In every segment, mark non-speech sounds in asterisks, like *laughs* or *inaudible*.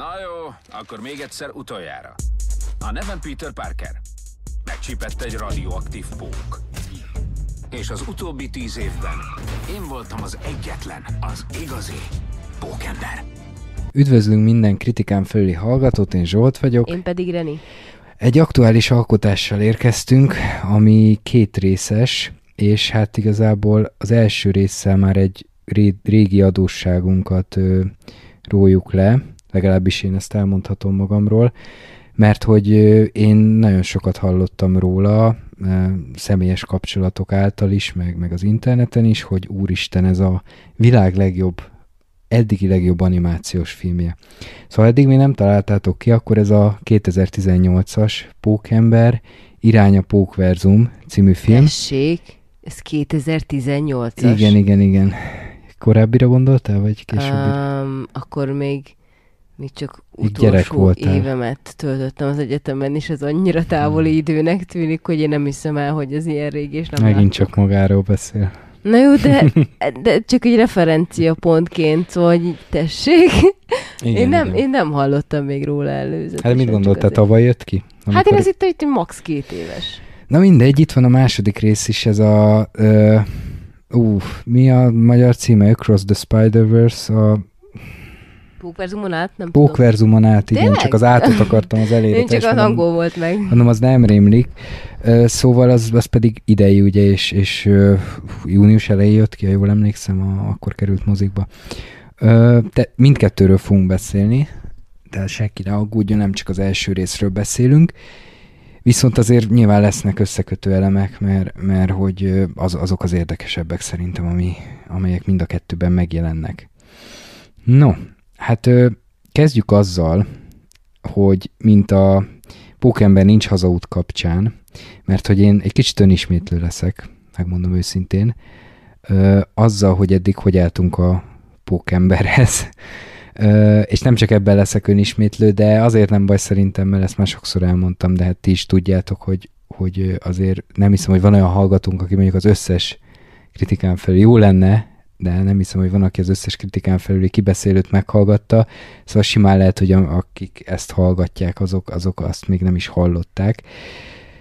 Na jó, akkor még egyszer utoljára. A nevem Peter Parker. Megcsípett egy radioaktív pók. És az utóbbi tíz évben én voltam az egyetlen, az igazi pókember. Üdvözlünk minden kritikán felüli hallgatót, én Zsolt vagyok. Én pedig Reni. Egy aktuális alkotással érkeztünk, ami két részes, és hát igazából az első résszel már egy régi adósságunkat ö, rójuk le, legalábbis én ezt elmondhatom magamról, mert hogy én nagyon sokat hallottam róla, személyes kapcsolatok által is, meg, meg az interneten is, hogy úristen, ez a világ legjobb, eddigi legjobb animációs filmje. Szóval eddig még nem találtátok ki, akkor ez a 2018-as Pókember, Irány a Pókverzum című film. Tessék, ez 2018-as. Igen, igen, igen. Korábbira gondoltál, vagy később? Um, akkor még még csak utolsó évemet töltöttem az egyetemen, és ez annyira távoli hmm. időnek tűnik, hogy én nem hiszem el, hogy ez ilyen régi, és nem Megint láttuk. csak magáról beszél. Na jó, de, *laughs* de csak egy referencia pontként, szóval hogy tessék. Igen, én, nem, igen. én nem hallottam még róla előzetesen. Hát mit gondoltál, tavaly jött ki? Hát én azt hittem, hogy max két éves. Na mindegy, itt van a második rész is, ez a... Uh, uh, mi a magyar címe? Across the Spider-Verse, a Pókverzumon át? Nem Pókverzumon át, igen, Tényleg? csak az átot *laughs* akartam az elére. Én csak az angol volt meg. Mondom, az nem rémlik. Szóval az, az pedig idei, ugye, és, és június elején jött ki, ha jól emlékszem, a, akkor került mozikba. De mindkettőről fogunk beszélni, de senki ne aggódjon, nem csak az első részről beszélünk. Viszont azért nyilván lesznek összekötő elemek, mert, mert hogy az, azok az érdekesebbek szerintem, ami, amelyek mind a kettőben megjelennek. No, Hát kezdjük azzal, hogy mint a Pókember nincs hazaút kapcsán, mert hogy én egy kicsit önismétlő leszek, megmondom őszintén, azzal, hogy eddig hogy álltunk a Pókemberhez, és nem csak ebben leszek önismétlő, de azért nem baj szerintem, mert ezt már sokszor elmondtam, de hát ti is tudjátok, hogy, hogy azért nem hiszem, hogy van olyan hallgatónk, aki mondjuk az összes kritikán felül jó lenne, de nem hiszem, hogy van, aki az összes kritikán felüli kibeszélőt meghallgatta, szóval simán lehet, hogy akik ezt hallgatják, azok, azok azt még nem is hallották.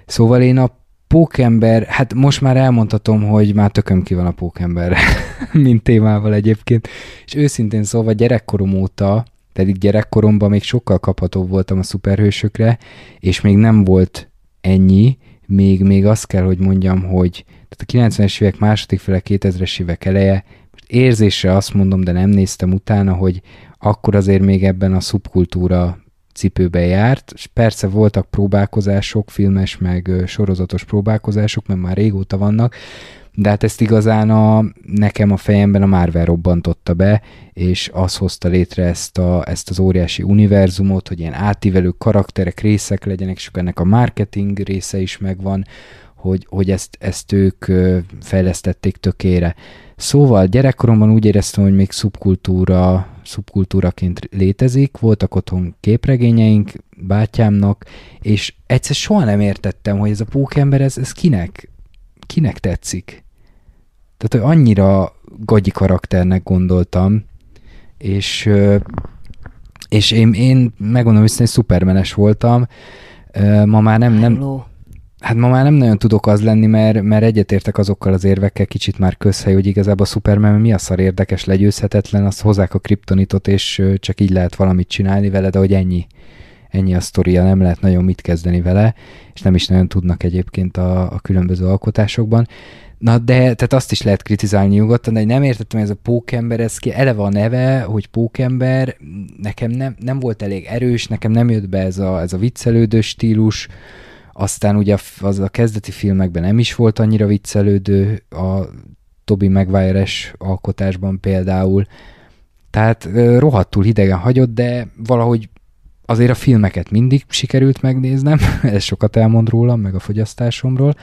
Szóval én a pókember, hát most már elmondhatom, hogy már tököm ki van a pókember, *laughs* mint témával egyébként, és őszintén szólva gyerekkorom óta, pedig gyerekkoromban még sokkal kaphatóbb voltam a szuperhősökre, és még nem volt ennyi, még, még azt kell, hogy mondjam, hogy tehát a 90-es évek második fele, 2000-es évek eleje érzésre azt mondom, de nem néztem utána, hogy akkor azért még ebben a szubkultúra cipőbe járt, és persze voltak próbálkozások, filmes meg sorozatos próbálkozások, mert már régóta vannak, de hát ezt igazán a, nekem a fejemben a Marvel robbantotta be, és az hozta létre ezt, a, ezt az óriási univerzumot, hogy ilyen átívelő karakterek, részek legyenek, és ennek a marketing része is megvan, hogy, hogy ezt, ezt ők fejlesztették tökére. Szóval gyerekkoromban úgy éreztem, hogy még szubkultúra, szubkultúraként létezik, voltak otthon képregényeink bátyámnak, és egyszer soha nem értettem, hogy ez a pókember, ez, ez kinek, kinek tetszik. Tehát, hogy annyira gagyi karakternek gondoltam, és, és én, én megmondom hogy szupermenes voltam, ma már nem, nem, Hát ma már nem nagyon tudok az lenni, mert, mert egyetértek azokkal az érvekkel, kicsit már közhely, hogy igazából a Superman mi a szar érdekes, legyőzhetetlen, azt hozzák a kriptonitot, és csak így lehet valamit csinálni vele, de hogy ennyi, ennyi a sztoria, nem lehet nagyon mit kezdeni vele, és nem is nagyon tudnak egyébként a, a különböző alkotásokban. Na de, tehát azt is lehet kritizálni nyugodtan, de nem értettem, hogy ez a pókember, ez ki eleve a neve, hogy pókember, nekem nem, nem volt elég erős, nekem nem jött be ez a, ez a viccelődő stílus, aztán ugye az a kezdeti filmekben nem is volt annyira viccelődő, a Toby Maguire-es alkotásban például. Tehát rohadtul hidegen hagyott, de valahogy azért a filmeket mindig sikerült megnéznem, *laughs* ez sokat elmond rólam, meg a fogyasztásomról,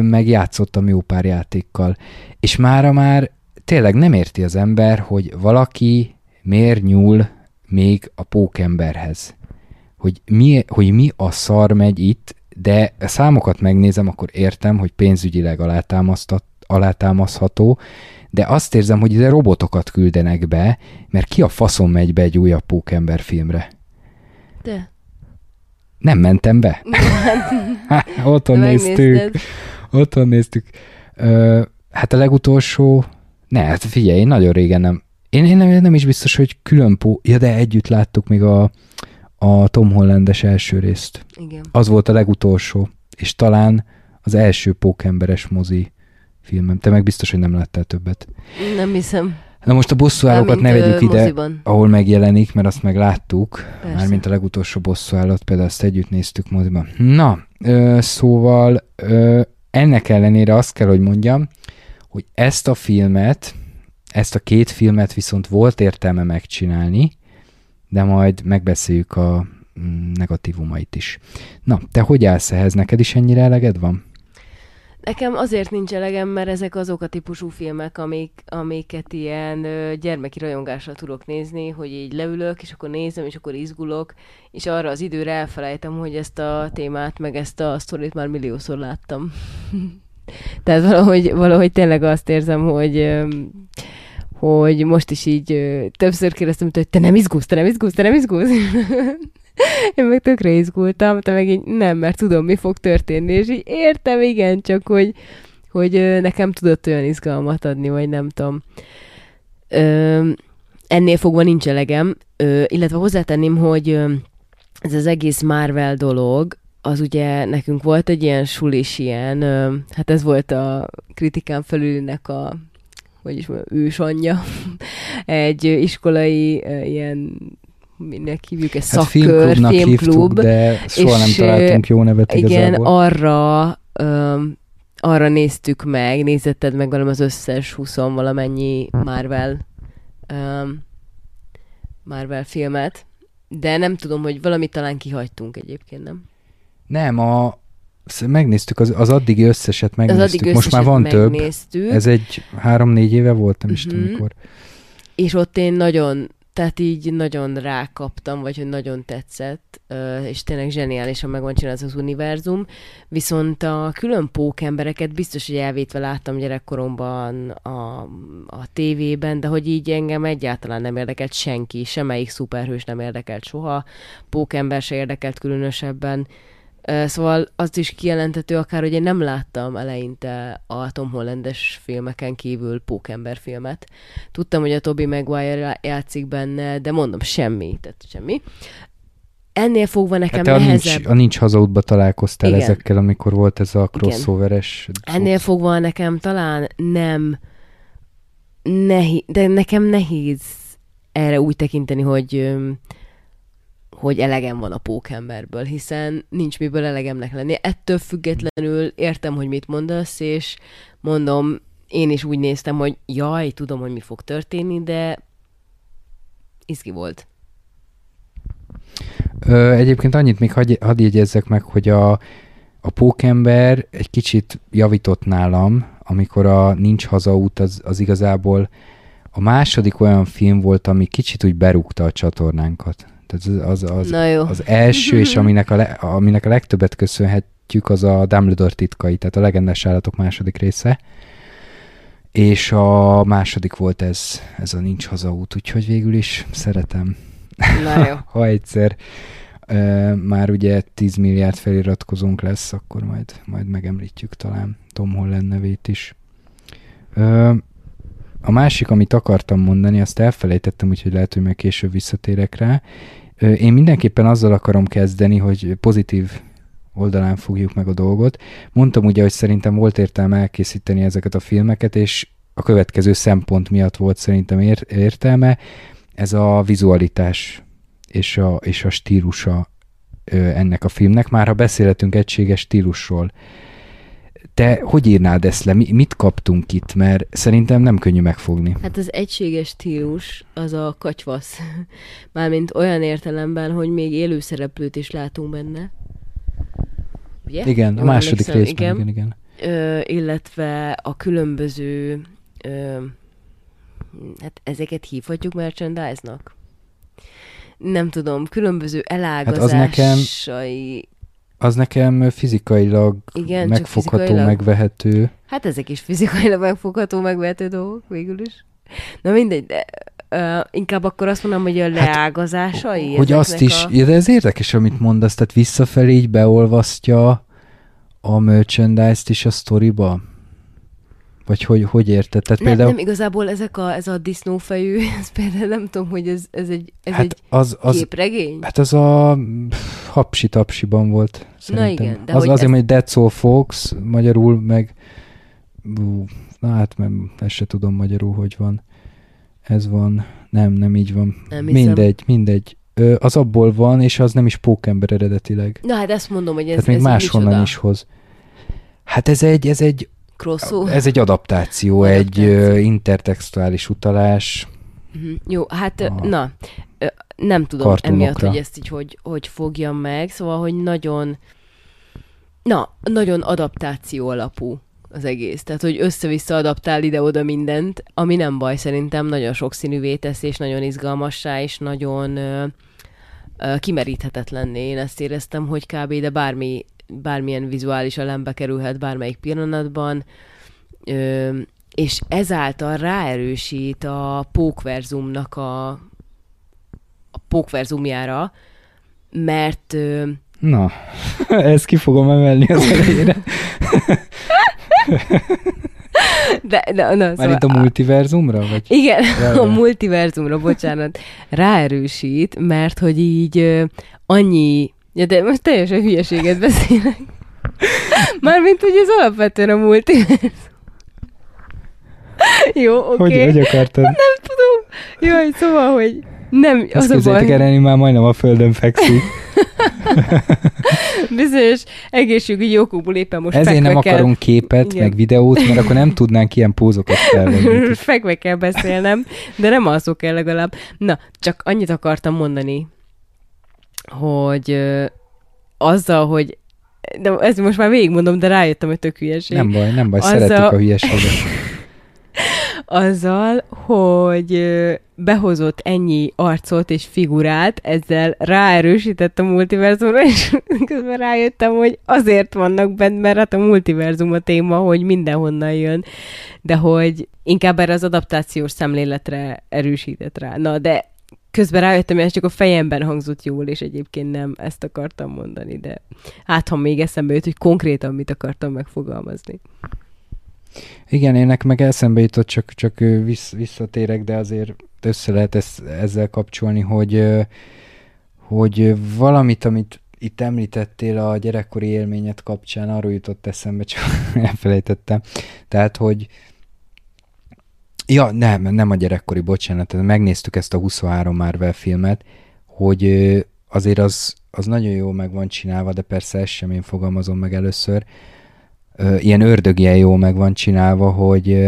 meg játszottam jó pár játékkal. És mára már tényleg nem érti az ember, hogy valaki miért nyúl még a pókemberhez hogy mi, hogy mi a szar megy itt, de a számokat megnézem, akkor értem, hogy pénzügyileg alátámasztható, de azt érzem, hogy ide robotokat küldenek be, mert ki a faszon megy be egy újabb Pókember filmre? De. Nem mentem be. *laughs* *laughs* Otthon néztük. Otthon néztük. Ö, hát a legutolsó... Ne, hát figyelj, én nagyon régen nem... Én, én nem, nem is biztos, hogy külön pó... Ja, de együtt láttuk még a, a Tom Hollandes első részt. Igen. Az volt a legutolsó, és talán az első pókemberes mozi filmem. Te meg biztos, hogy nem láttál többet. Nem hiszem. Na most a bosszúállókat ne vegyük ide, moziban. ahol megjelenik, mert azt meg láttuk. Persze. Mármint a legutolsó bosszúállót, például azt együtt néztük moziban. Na, ö, szóval ö, ennek ellenére azt kell, hogy mondjam, hogy ezt a filmet, ezt a két filmet viszont volt értelme megcsinálni, de majd megbeszéljük a mm, negatívumait is. Na, te hogy állsz ehhez? Neked is ennyire eleged van? Nekem azért nincs elegem, mert ezek azok a típusú filmek, amik, amiket ilyen gyermeki rajongással tudok nézni, hogy így leülök, és akkor nézem, és akkor izgulok, és arra az időre elfelejtem, hogy ezt a témát, meg ezt a sztorit már milliószor láttam. *laughs* Tehát valahogy, valahogy tényleg azt érzem, hogy ö, hogy most is így többször kérdeztem, hogy te nem izgulsz, te nem izgulsz, te nem izgulsz. *laughs* Én meg tökre izgultam, te meg így nem, mert tudom, mi fog történni, és így értem, igen, csak hogy, hogy nekem tudott olyan izgalmat adni, vagy nem tudom. Ö, ennél fogva nincs elegem, ö, illetve hozzátenném, hogy ez az egész Marvel dolog, az ugye nekünk volt egy ilyen sulis ilyen, ö, hát ez volt a kritikán felülnek a hogy is mondjam, ősanyja, *laughs* egy iskolai ilyen minek hívjuk, egy hát szakkör, filmklub, hívtuk, de soha nem találtunk jó nevet igen, igazából. arra, um, arra néztük meg, nézetted meg velem az összes 20 valamennyi Marvel um, Marvel filmet, de nem tudom, hogy valamit talán kihagytunk egyébként, nem? Nem, a, megnéztük, az, az addigi összeset megnéztük. Az addig Most már van megnéztük. több. Ez egy három-négy éve volt, nem uh-huh. is tudom mikor. És ott én nagyon tehát így nagyon rákaptam, vagy hogy nagyon tetszett, és tényleg zseniálisan meg van csinálva az univerzum, viszont a külön pókembereket biztos, hogy elvétve láttam gyerekkoromban a, a tévében, de hogy így engem egyáltalán nem érdekelt senki, semmelyik szuperhős nem érdekelt soha, pókember se érdekelt különösebben, Szóval azt is kijelentető akár, hogy én nem láttam eleinte a Tom Hollandes filmeken kívül Pókember filmet. Tudtam, hogy a Toby Maguire játszik benne, de mondom, semmi, tehát semmi. Ennél fogva nekem hát nehezebb... Nincs, a nincs hazaútba találkoztál Igen. ezekkel, amikor volt ez a crossoveres... Ennél fogva nekem talán nem nehéz, de nekem nehéz erre úgy tekinteni, hogy hogy elegem van a pókemberből, hiszen nincs miből elegemnek lenni. Ettől függetlenül értem, hogy mit mondasz, és mondom, én is úgy néztem, hogy jaj, tudom, hogy mi fog történni, de izgi volt. Ö, egyébként annyit még hadd, hadd jegyezzek meg, hogy a, a pókember egy kicsit javított nálam, amikor a Nincs hazaút az, az igazából a második olyan film volt, ami kicsit úgy berúgta a csatornánkat. Tehát az, az, az, az első, és *laughs* aminek a, le, aminek a legtöbbet köszönhetjük, az a Dumbledore titkai, tehát a legendás állatok második része. És a második volt ez, ez a Nincs hazaút, úgyhogy végül is szeretem. Na jó. *laughs* ha egyszer uh, már ugye 10 milliárd feliratkozónk lesz, akkor majd, majd megemlítjük talán Tom Holland nevét is. Uh, a másik, amit akartam mondani, azt elfelejtettem, úgyhogy lehet, hogy meg később visszatérek rá. Én mindenképpen azzal akarom kezdeni, hogy pozitív oldalán fogjuk meg a dolgot. Mondtam ugye, hogy szerintem volt értelme elkészíteni ezeket a filmeket, és a következő szempont miatt volt szerintem ér- értelme, ez a vizualitás és a, és a stílusa ennek a filmnek. Már ha beszélhetünk egységes stílusról, te hogy írnád ezt le? Mi, mit kaptunk itt? Mert szerintem nem könnyű megfogni. Hát az egységes stílus az a kacsvasz. *laughs* Mármint olyan értelemben, hogy még élő szereplőt is látunk benne. Ugye? Igen, a második részben, igen. igen, igen. Ö, illetve a különböző ö, hát ezeket hívhatjuk merchandise-nak? Nem tudom, különböző elágazásai hát Az nekem fizikailag Igen, megfogható, fizikailag? megvehető. Hát ezek is fizikailag megfogható, megvehető dolgok végül is. Na mindegy, de uh, inkább akkor azt mondom, hogy a leágazásai Hát, Hogy azt is, A... de ez érdekes, amit mondasz, tehát visszafelé így beolvasztja a merchandise-t is a sztoriba? Vagy hogy, hogy érted? Tehát Nem, például, nem, igazából ezek a, ez a disznófejű, *laughs* ez például nem tudom, hogy ez, ez egy, ez hát egy az, az, képregény? hát az a hapsi-tapsiban volt, szerintem. igen, de az hogy azért, ez- hogy Soul Fox, magyarul meg, ú, na hát nem, ezt se tudom magyarul, hogy van. Ez van, nem, nem így van. Nem mindegy, mindegy. Ö, az abból van, és az nem is pókember eredetileg. Na hát ezt mondom, hogy ez, Tehát még ez máshonnan is hoz. Hát ez egy, ez egy, Crossover? ez egy adaptáció, egy Adaptáció. ö, intertextuális utalás. Mhm. Jó, hát A na, nem tudom emiatt, hogy ezt így hogy, hogy fogjam meg, szóval, hogy nagyon, na, nagyon adaptáció alapú az egész. Tehát, hogy össze-vissza adaptál ide-oda mindent, ami nem baj szerintem, nagyon sokszínűvé tesz, és nagyon izgalmassá, és nagyon ö, ö, kimeríthetetlenné. Én ezt éreztem, hogy kb. de bármi, bármilyen vizuális elembe kerülhet bármelyik pillanatban, ö, és ezáltal ráerősít a pókverzumnak a, a pókverzumjára, mert ö, Na, *laughs* ezt ki fogom emelni az elejére. de, de, na, Már itt a multiverzumra? Vagy? Igen, a multiverzumra, bocsánat, ráerősít, mert hogy így annyi, ja, de most teljesen hülyeséget beszélek. Mármint, hogy ez alapvetően a multiverzum. Jó, oké. Hogy, hogy akartad? Nem tudom. Jaj, szóval, hogy nem, Azt az a baj, el, Reni már majdnem a földön fekszik. *laughs* bizonyos egészségügyi okokból éppen most Ezért nem kell, akarunk képet, Igen. meg videót, mert akkor nem tudnánk ilyen pózokat felvenni. *laughs* fekve kell beszélnem, de nem alszok el legalább. Na, csak annyit akartam mondani, hogy azzal, hogy de ezt most már végigmondom, de rájöttem, hogy tök hülyeség. Nem baj, nem baj, Az szeretjük a- hülyeséget. *laughs* azzal, hogy behozott ennyi arcot és figurát, ezzel ráerősített a multiverzumra, és *laughs* közben rájöttem, hogy azért vannak bent, mert hát a multiverzum a téma, hogy mindenhonnan jön, de hogy inkább erre az adaptációs szemléletre erősített rá. Na, de közben rájöttem, hogy ez csak a fejemben hangzott jól, és egyébként nem ezt akartam mondani, de hát ha még eszembe jut, hogy konkrétan mit akartam megfogalmazni. Igen, ének meg eszembe jutott, csak, csak vissz, visszatérek, de azért össze lehet ezt, ezzel kapcsolni, hogy, hogy valamit, amit itt említettél a gyerekkori élményet kapcsán, arról jutott eszembe, csak *laughs* elfelejtettem. Tehát, hogy Ja, nem, nem a gyerekkori, bocsánat, megnéztük ezt a 23 Marvel filmet, hogy azért az, az nagyon jól meg van csinálva, de persze ezt sem én fogalmazom meg először, ilyen ördögien jól meg van csinálva, hogy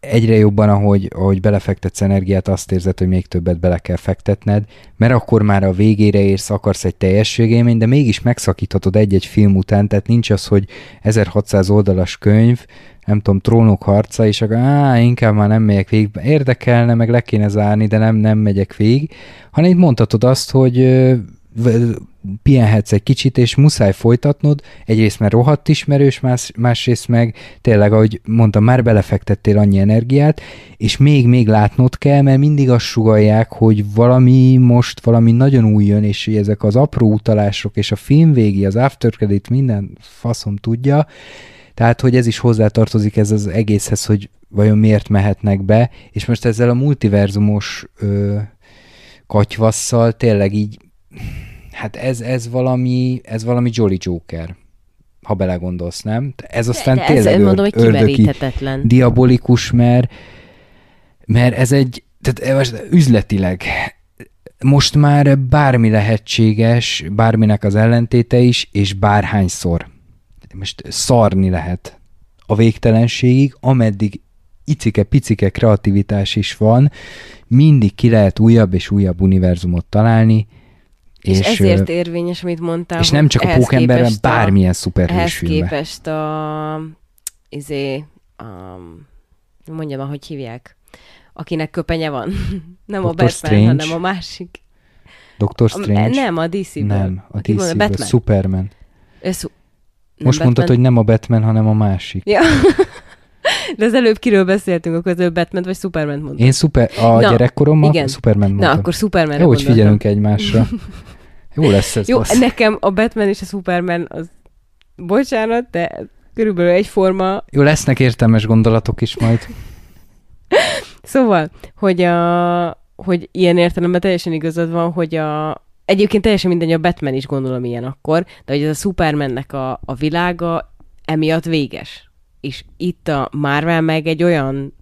egyre jobban, ahogy, ahogy belefektetsz energiát, azt érzed, hogy még többet bele kell fektetned, mert akkor már a végére érsz, akarsz egy teljességélmény, de mégis megszakíthatod egy-egy film után, tehát nincs az, hogy 1600 oldalas könyv, nem tudom, trónok harca, és akkor á, inkább már nem megyek végig, érdekelne, meg le kéne zárni, de nem, nem megyek végig, hanem itt mondhatod azt, hogy pihenhetsz egy kicsit, és muszáj folytatnod, egyrészt mert rohadt ismerős, más, másrészt meg tényleg, ahogy mondtam, már belefektettél annyi energiát, és még-még látnod kell, mert mindig azt sugalják, hogy valami most, valami nagyon új jön, és hogy ezek az apró utalások, és a film végi, az after credit, minden faszom tudja, tehát, hogy ez is hozzátartozik ez az egészhez, hogy vajon miért mehetnek be, és most ezzel a multiverzumos ö, katyvasszal tényleg így, hát ez, ez valami, ez valami Jolly Joker, ha belegondolsz, nem? Ez aztán de tényleg ez, mondom, hogy ör, ördögi, kimeríthetetlen. diabolikus, mert, mert ez egy, tehát most üzletileg most már bármi lehetséges, bárminek az ellentéte is, és bárhányszor. Most szarni lehet a végtelenségig, ameddig icike-picike kreativitás is van, mindig ki lehet újabb és újabb univerzumot találni, És, és, ezért érvényes, amit mondtál. és nem csak a pókemberben, a- bármilyen szuperhős filmben. képest a... Izé... Um, mondjam, ahogy hívják. Akinek köpenye van. *laughs* nem a Dr. Batman, Strange? hanem a másik. A, Strange? nem, a DC-ből. Nem, a DC-ből, Batman. Superman. Ez nem Most Batman. mondtad, hogy nem a Batman, hanem a másik. Ja. *laughs* De az előbb kiről beszéltünk, akkor az előbb Batman vagy Superman mondtad. Én szuper, a Na, gyerekkoromban igen. Superman Na, mondtam. akkor Supermanre Jó, hogy figyelünk egymásra. *laughs* Jó lesz ez. Jó, bassz. nekem a Batman és a Superman az, bocsánat, de körülbelül egyforma. Jó, lesznek értelmes gondolatok is majd. *laughs* Szóval, hogy, a, hogy ilyen értelemben teljesen igazad van, hogy a, egyébként teljesen mindegy, a Batman is gondolom ilyen akkor, de hogy ez a Supermannek a, a világa emiatt véges. És itt a Marvel meg egy olyan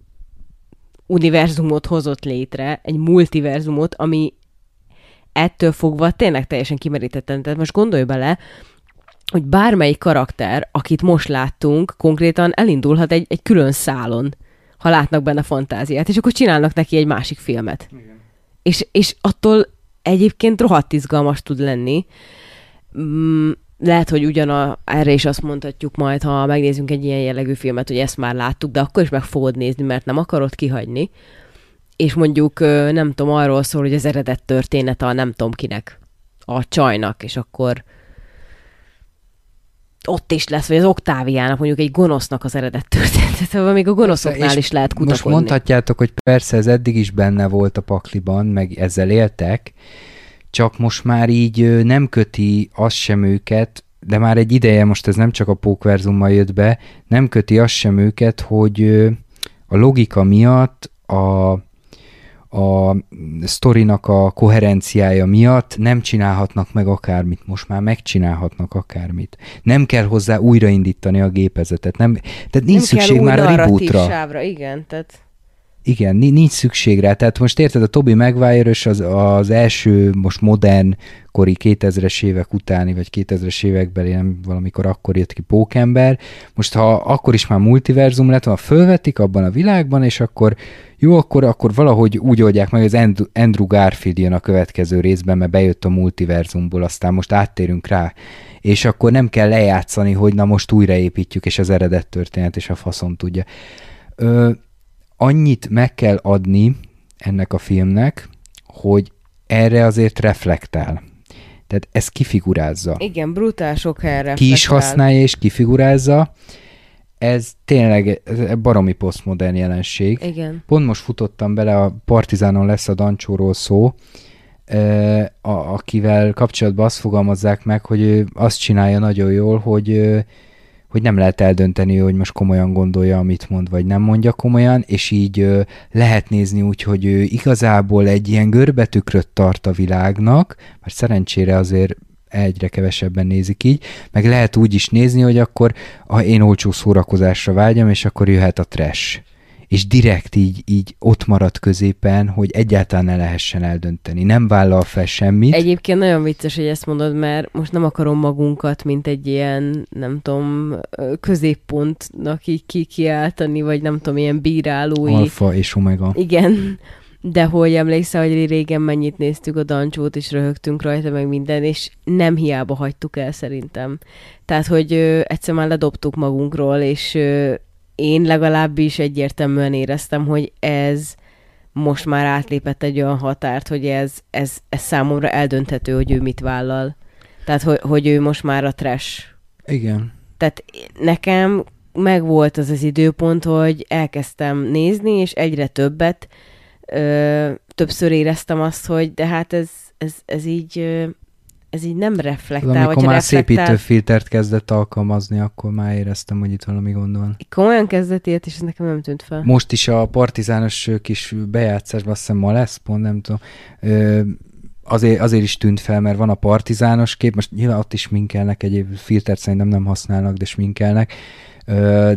univerzumot hozott létre, egy multiverzumot, ami ettől fogva tényleg teljesen kimerítetlen. Tehát most gondolj bele, hogy bármelyik karakter, akit most láttunk, konkrétan elindulhat egy, egy külön szálon, ha látnak benne fantáziát, és akkor csinálnak neki egy másik filmet. Igen. És, és attól egyébként rohadt izgalmas tud lenni. Mm, lehet, hogy ugyana, erre is azt mondhatjuk majd, ha megnézzünk egy ilyen jellegű filmet, hogy ezt már láttuk, de akkor is meg fogod nézni, mert nem akarod kihagyni. És mondjuk, nem tudom, arról szól, hogy az eredet történet a nem tudom kinek, a csajnak, és akkor ott is lesz, vagy az Oktáviának mondjuk egy gonosznak az eredet történetet, szóval még a gonoszoknál is lehet Most kutakodni. mondhatjátok, hogy persze ez eddig is benne volt a pakliban, meg ezzel éltek, csak most már így nem köti az sem őket, de már egy ideje, most ez nem csak a pókverzummal jött be, nem köti az sem őket, hogy a logika miatt a, a sztorinak a koherenciája miatt nem csinálhatnak meg akármit, most már megcsinálhatnak akármit. Nem kell hozzá újraindítani a gépezetet, nem, tehát nincs nem szükség már a rebootra. sávra, igen, tehát Igen, ni- nincs szükség rá. Tehát most érted, a Toby maguire az, az első, most modern kori 2000-es évek utáni, vagy 2000-es évekbeli, nem valamikor akkor jött ki Pókember. Most ha akkor is már multiverzum lett, ha fölvetik abban a világban, és akkor jó, akkor, akkor valahogy úgy oldják meg, hogy az Andrew Garfield jön a következő részben, mert bejött a multiverzumból, aztán most áttérünk rá. És akkor nem kell lejátszani, hogy na most újraépítjük, és az eredet történet, és a faszom tudja. Ö, annyit meg kell adni ennek a filmnek, hogy erre azért reflektál. Tehát ez kifigurázza. igen, brutál sok helyre. Ki is használja és kifigurázza. Ez tényleg baromi posztmodern jelenség. Igen. Pont most futottam bele, a Partizánon lesz a Dancsóról szó, a, akivel kapcsolatban azt fogalmazzák meg, hogy ő azt csinálja nagyon jól, hogy, hogy nem lehet eldönteni, hogy most komolyan gondolja, amit mond, vagy nem mondja komolyan, és így ö, lehet nézni úgy, hogy ő igazából egy ilyen görbetükröt tart a világnak, mert szerencsére azért egyre kevesebben nézik így, meg lehet úgy is nézni, hogy akkor ha én olcsó szórakozásra vágyam, és akkor jöhet a trash. És direkt így, így ott marad középen, hogy egyáltalán ne lehessen eldönteni. Nem vállal fel semmit. Egyébként nagyon vicces, hogy ezt mondod, mert most nem akarom magunkat, mint egy ilyen, nem tudom, középpontnak így ki- kiáltani, vagy nem tudom, ilyen bírálói. Alfa és omega. Igen, de hogy emlékszel, hogy régen mennyit néztük a dancsót, és röhögtünk rajta, meg minden, és nem hiába hagytuk el szerintem. Tehát, hogy ö, egyszer már ledobtuk magunkról, és ö, én legalábbis egyértelműen éreztem, hogy ez most már átlépett egy olyan határt, hogy ez, ez, ez számomra eldönthető, hogy ő mit vállal. Tehát, hogy, hogy ő most már a trash Igen. tehát nekem megvolt az az időpont, hogy elkezdtem nézni, és egyre többet, ö, többször éreztem azt, hogy de hát ez, ez, ez így ez így nem reflektál, Amikor vagy már reflektál, szépítőfiltert kezdett alkalmazni, akkor már éreztem, hogy itt valami gond van. komolyan kezdett ilyet, és ez nekem nem tűnt fel. Most is a partizános kis bejátszásban, azt hiszem ma lesz, pont nem tudom, ö, azért, azért is tűnt fel, mert van a partizános kép, most nyilván ott is sminkelnek, egyéb filtert szerintem nem használnak, de sminkelnek,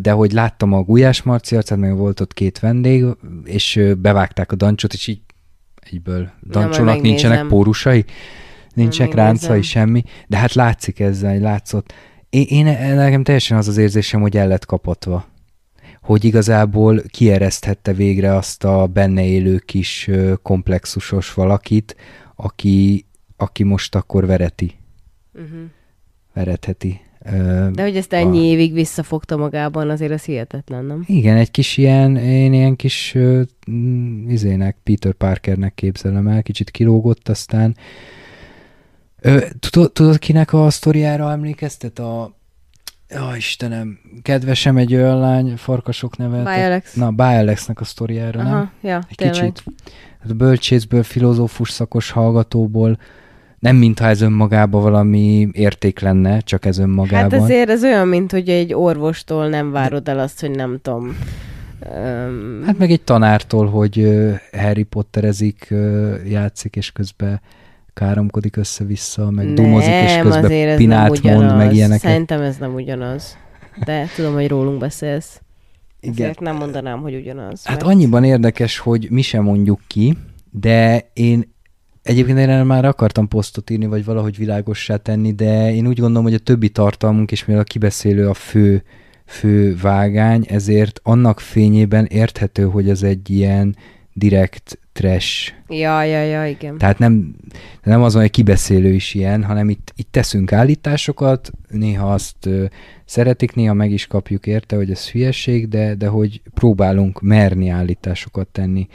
de hogy láttam a Gulyás Marci arcát, meg volt ott két vendég, és bevágták a dancsot, és így egyből megnézem. nincsenek pórusai, nincsenek ráncai, semmi, de hát látszik ezzel, látszott. Én, én nekem teljesen az az érzésem, hogy el lett kapatva hogy igazából kiereszthette végre azt a benne élő kis komplexusos valakit, aki, aki most akkor vereti, Uh-huh. veretheti. De hogy ezt ennyi évig visszafogta magában, azért az hihetetlen, nem? Igen, egy kis ilyen, én ilyen kis mm, izének, Peter Parkernek képzelem el, kicsit kilógott, aztán Ö, tudod, tudod, kinek a sztoriára emlékeztet? A, Ja, Istenem, kedvesem egy olyan lány, farkasok nevet. By Alex. Na, By Alexnek a sztoriára, Aha, nem? ja, Egy tényleg. kicsit. A bölcsészből, filozófus szakos hallgatóból, nem mintha ez önmagában valami érték lenne, csak ez önmagában. Hát azért ez olyan, mint hogy egy orvostól nem várod el azt, hogy nem tudom. Hát meg egy tanártól, hogy Harry Potterezik, játszik, és közben káromkodik össze-vissza, meg dumozik, és közben azért ez pinát nem mond, meg ilyeneket. Szerintem ez nem ugyanaz. De tudom, hogy rólunk beszélsz. Igen. Ezért nem mondanám, hogy ugyanaz. Hát mert- annyiban érdekes, hogy mi sem mondjuk ki, de én egyébként én erre már akartam posztot írni, vagy valahogy világossá tenni, de én úgy gondolom, hogy a többi tartalmunk, és mivel a kibeszélő a fő, fő vágány, ezért annak fényében érthető, hogy ez egy ilyen direkt trash. Ja, ja, ja, igen. Tehát nem, nem az van, hogy kibeszélő is ilyen, hanem itt, itt teszünk állításokat, néha azt ö, szeretik, néha meg is kapjuk érte, hogy ez hülyeség, de, de hogy próbálunk merni állításokat tenni.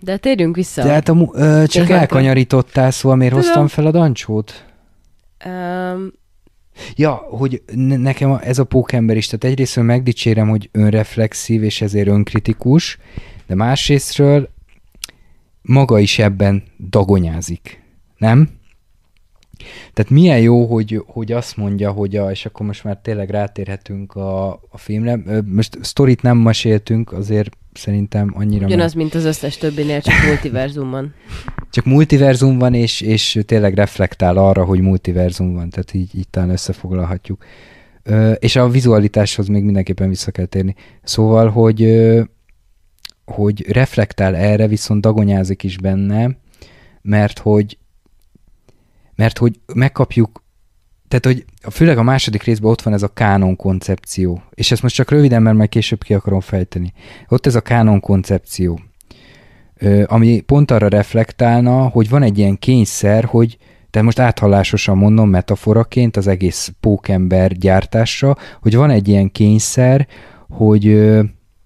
De térjünk vissza. De hát a, ö, csak Tényleg. elkanyarítottál, szóval miért Tudom. hoztam fel a dancsót? Um, Ja, hogy ne- nekem ez a pókember is, tehát egyrésztről megdicsérem, hogy önreflexív és ezért önkritikus, de másrésztről maga is ebben dagonyázik, nem? Tehát milyen jó, hogy, hogy azt mondja, hogy a, és akkor most már tényleg rátérhetünk a, a filmre. Most sztorit nem meséltünk, azért szerintem annyira ugyanaz, mint az összes többinél, csak multiverzumban. *laughs* csak multiverzum van, és, és tényleg reflektál arra, hogy multiverzum van, tehát így, így talán összefoglalhatjuk. Ö, és a vizualitáshoz még mindenképpen vissza kell térni. Szóval, hogy, ö, hogy reflektál erre, viszont dagonyázik is benne, mert hogy mert hogy megkapjuk tehát, hogy főleg a második részben ott van ez a kánon koncepció. És ezt most csak röviden, mert majd később ki akarom fejteni. Ott ez a kánon koncepció ami pont arra reflektálna, hogy van egy ilyen kényszer, hogy tehát most áthallásosan mondom metaforaként az egész pókember gyártásra, hogy van egy ilyen kényszer, hogy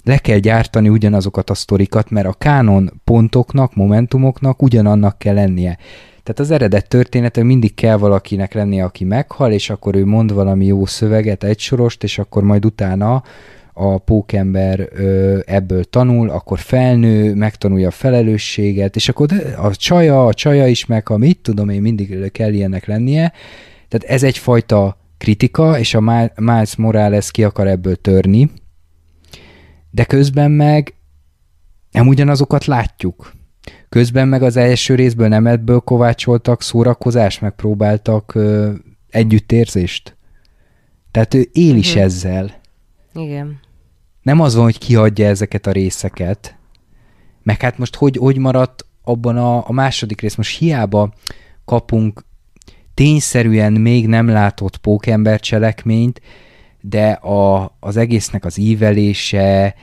le kell gyártani ugyanazokat a sztorikat, mert a kánon pontoknak, momentumoknak ugyanannak kell lennie. Tehát az eredet története mindig kell valakinek lennie, aki meghal, és akkor ő mond valami jó szöveget, egy sorost, és akkor majd utána a pókember ö, ebből tanul, akkor felnő, megtanulja a felelősséget, és akkor a csaja, a csaja is meg, ha mit tudom én, mindig kell ilyennek lennie. Tehát ez egyfajta kritika, és a Miles Morales ki akar ebből törni, de közben meg nem ugyanazokat látjuk. Közben meg az első részből nem ebből kovácsoltak szórakozást, megpróbáltak ö, együttérzést. Tehát ő él is Mhm. ezzel. Igen. Nem az van, hogy kiadja ezeket a részeket. Meg hát most hogy, hogy maradt abban a, a második rész? Most hiába kapunk tényszerűen még nem látott pókember cselekményt, de a, az egésznek az ívelése,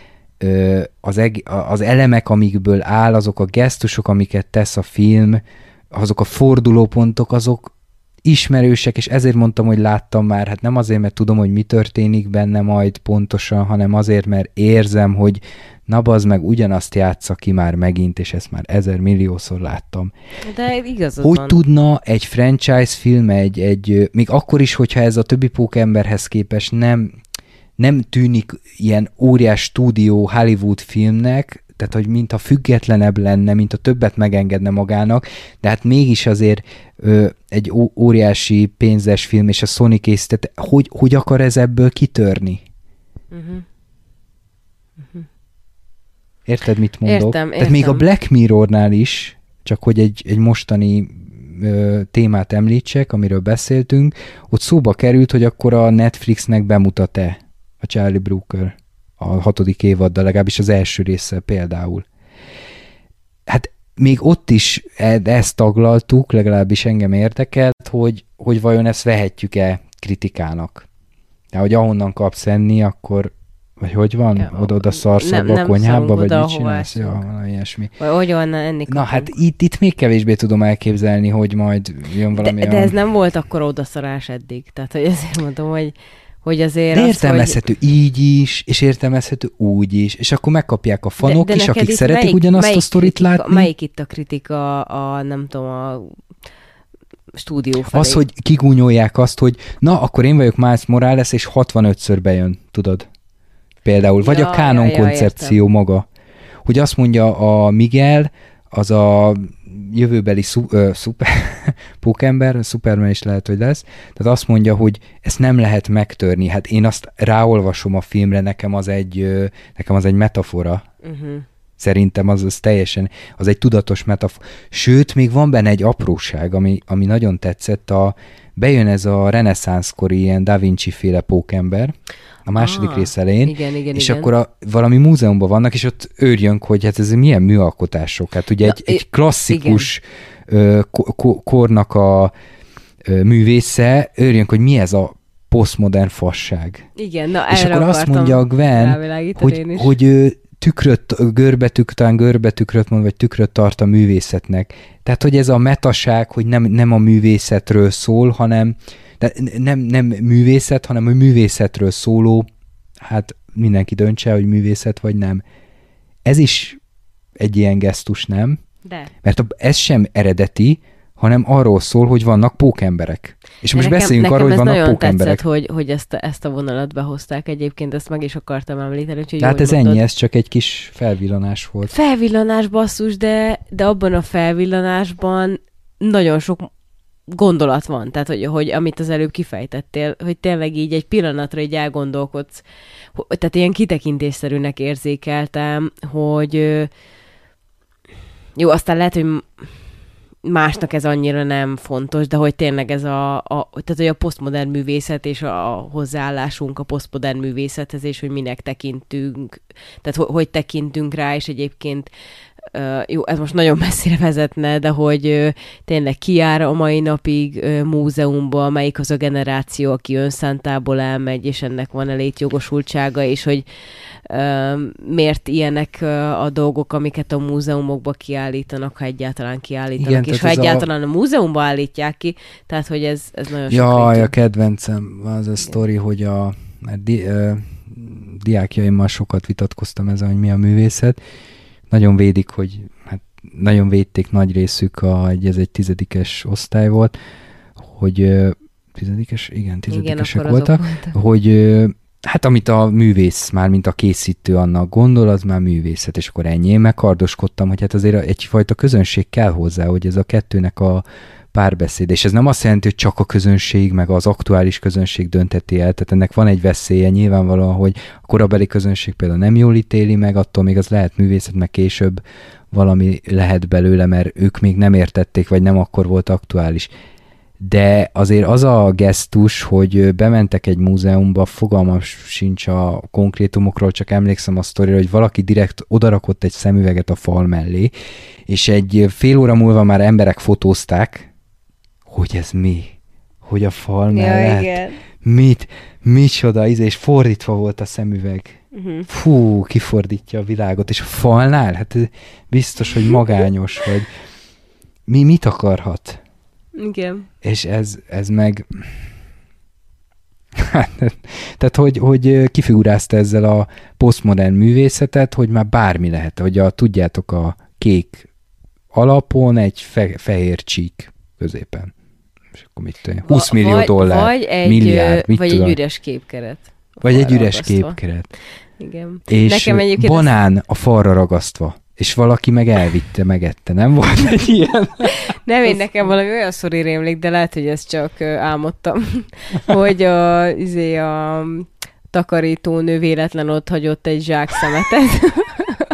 az, eg, az elemek, amikből áll, azok a gesztusok, amiket tesz a film, azok a fordulópontok, azok ismerősek, és ezért mondtam, hogy láttam már, hát nem azért, mert tudom, hogy mi történik benne majd pontosan, hanem azért, mert érzem, hogy na bazd meg, ugyanazt játsza ki már megint, és ezt már ezer milliószor láttam. De igazad Hogy van. tudna egy franchise film, egy, egy, még akkor is, hogyha ez a többi pókemberhez képest nem, nem tűnik ilyen óriás stúdió Hollywood filmnek, tehát hogy mintha függetlenebb lenne, mint a többet megengedne magának, de hát mégis azért ö, egy óriási pénzes film, és a Sony készített, hogy, hogy akar ez ebből kitörni? Uh-huh. Érted, mit mondok? Értem, Tehát még a értem. Black Mirrornál is, csak hogy egy, egy mostani ö, témát említsek, amiről beszéltünk, ott szóba került, hogy akkor a Netflixnek bemutat-e a Charlie Brooker a hatodik évaddal, legalábbis az első része például. Hát még ott is e- ezt taglaltuk, legalábbis engem érdekelt, hogy, hogy vajon ezt vehetjük-e kritikának. Tehát, hogy ahonnan kapsz enni, akkor vagy hogy van? Ja, Oda-oda szarsz nem- a konyhába, vagy oda, mit csinálsz? Ja, valami ilyesmi. Vagy hogy van enni Na hát itt, itt még kevésbé tudom elképzelni, hogy majd jön valami de, de ez nem volt akkor odaszarás eddig. Tehát, hogy ezért mondom, hogy, hogy azért de az, értelmezhető így is, és értelmezhető úgy is, és akkor megkapják a fanok is, neked akik itt szeretik melyik, ugyanazt melyik a sztorit kritika, látni. Melyik itt a kritika, a nem tudom, a stúdió felé. Az, hogy kigúnyolják azt, hogy na, akkor én vagyok Miles Morales, és 65-ször bejön, tudod? Például. Vagy Ja, a Canon ja, ja, koncepció értem. maga. Hogy azt mondja a Miguel, az a jövőbeli szu, ö, szuper, *laughs* pókember, Superman is lehet, hogy lesz, tehát azt mondja, hogy ezt nem lehet megtörni. Hát én azt ráolvasom a filmre, nekem az egy, ö, nekem az egy metafora. Uh-huh. Szerintem az, az teljesen, az egy tudatos metafora. Sőt, még van benne egy apróság, ami, ami nagyon tetszett, a, bejön ez a reneszánszkori ilyen Da Vinci féle pókember, a második Ah, rész elején, igen, igen, és igen. akkor a, valami múzeumban vannak, és ott őrjönk, hogy hát ez milyen műalkotások. Hát ugye Na, egy, egy klasszikus ö, ko- ko- kornak a ö, művésze, őrjönk, hogy mi ez a posztmodern fasság. Igen, na és akkor azt mondja a Gwen, hogy, hogy ő tükröt, görbetük, talán görbetükröt mond, vagy tükröt tart a művészetnek. Tehát, hogy ez a metaság, hogy nem, nem a művészetről szól, hanem nem, nem művészet, hanem a művészetről szóló, hát mindenki döntse, hogy művészet vagy nem. Ez is egy ilyen gesztus, nem? De. Mert ez sem eredeti, hanem arról szól, hogy vannak pókemberek. És most nekem, beszéljünk nekem arról, hogy vannak pókemberek. tetszett, hogy, hogy ezt, a- ezt a vonalat behozták egyébként, ezt meg is akartam említeni. Úgyhogy Tehát ez mondod. ennyi, ez csak egy kis felvillanás volt. Felvillanás basszus, de, de abban a felvillanásban nagyon sok gondolat van, tehát hogy, hogy amit az előbb kifejtettél, hogy tényleg így egy pillanatra így elgondolkodsz, tehát ilyen kitekintésszerűnek érzékeltem, hogy jó, aztán lehet, hogy másnak ez annyira nem fontos, de hogy tényleg ez a, a tehát hogy a posztmodern művészet és a, a hozzáállásunk a posztmodern művészethez, és hogy minek tekintünk, tehát hogy, hogy tekintünk rá, és egyébként Uh, jó, ez most nagyon messzire vezetne, de hogy uh, tényleg kiár a mai napig uh, múzeumba, melyik az a generáció, aki önszántából elmegy, és ennek van a létjogosultsága, és hogy miért ilyenek a dolgok, amiket a múzeumokba kiállítanak, ha egyáltalán kiállítanak, Igen, és ha ez a- egyáltalán a... múzeumba állítják ki, tehát hogy ez, ez nagyon Jaj, a kedvencem az a sztori, hogy a mert di, ö, diákjaimmal sokat vitatkoztam ezen, hogy mi a művészet. Nagyon védik, hogy hát nagyon védték nagy részük, a, egy, ez egy tizedikes osztály volt, hogy tizedikes? Igen, Igen, tizedikesek azok voltak, voltak. hogy hát amit a művész, már mint a készítő annak gondol, az már művészet, és akkor ennyi. Én megkardoskodtam, hogy hát azért egyfajta közönség kell hozzá, hogy ez a kettőnek a párbeszéd, és ez nem azt jelenti, hogy csak a közönség, meg az aktuális közönség dönteti el, tehát ennek van egy veszélye nyilvánvalóan, hogy a korabeli közönség például nem jól ítéli meg, attól még az lehet művészet, meg később valami lehet belőle, mert ők még nem értették, vagy nem akkor volt aktuális. De azért az a gesztus, hogy bementek egy múzeumba, fogalmam sincs a konkrétumokról, csak emlékszem a sztorira, hogy valaki direkt odarakott egy szemüveget a fal mellé, és egy fél óra múlva már emberek fotózták, hogy ez mi? Hogy a fal mellett? igen. Mit? Micsoda, és fordítva volt a szemüveg. Uh-huh. Fú, kifordítja a világot, és a falnál? Hát biztos, hogy magányos, vagy mi mit akarhat? Igen. És ez, ez meg... Hát, Tehát, hogy, hogy kifigurázta ezzel a posztmodern művészetet, hogy már bármi lehet, hogy a, tudjátok, a kék alapon egy fe, fehér csík középen. És akkor mit tudom, 20 millió vagy, dollár, vagy egy, milliárd, mit vagy tudom. egy üres képkeret. vagy egy üres ragasztva. képkeret. Igen. És Nekem egyébként banán a falra ragasztva. És valaki meg elvitte, megette. Nem volt egy *laughs* ilyen? Nem, én nekem valami olyan szori rémlik, de lehet, hogy ezt csak álmodtam, *laughs* hogy a, izé a takarítónő véletlen ott hagyott egy zsák szemetet. *laughs*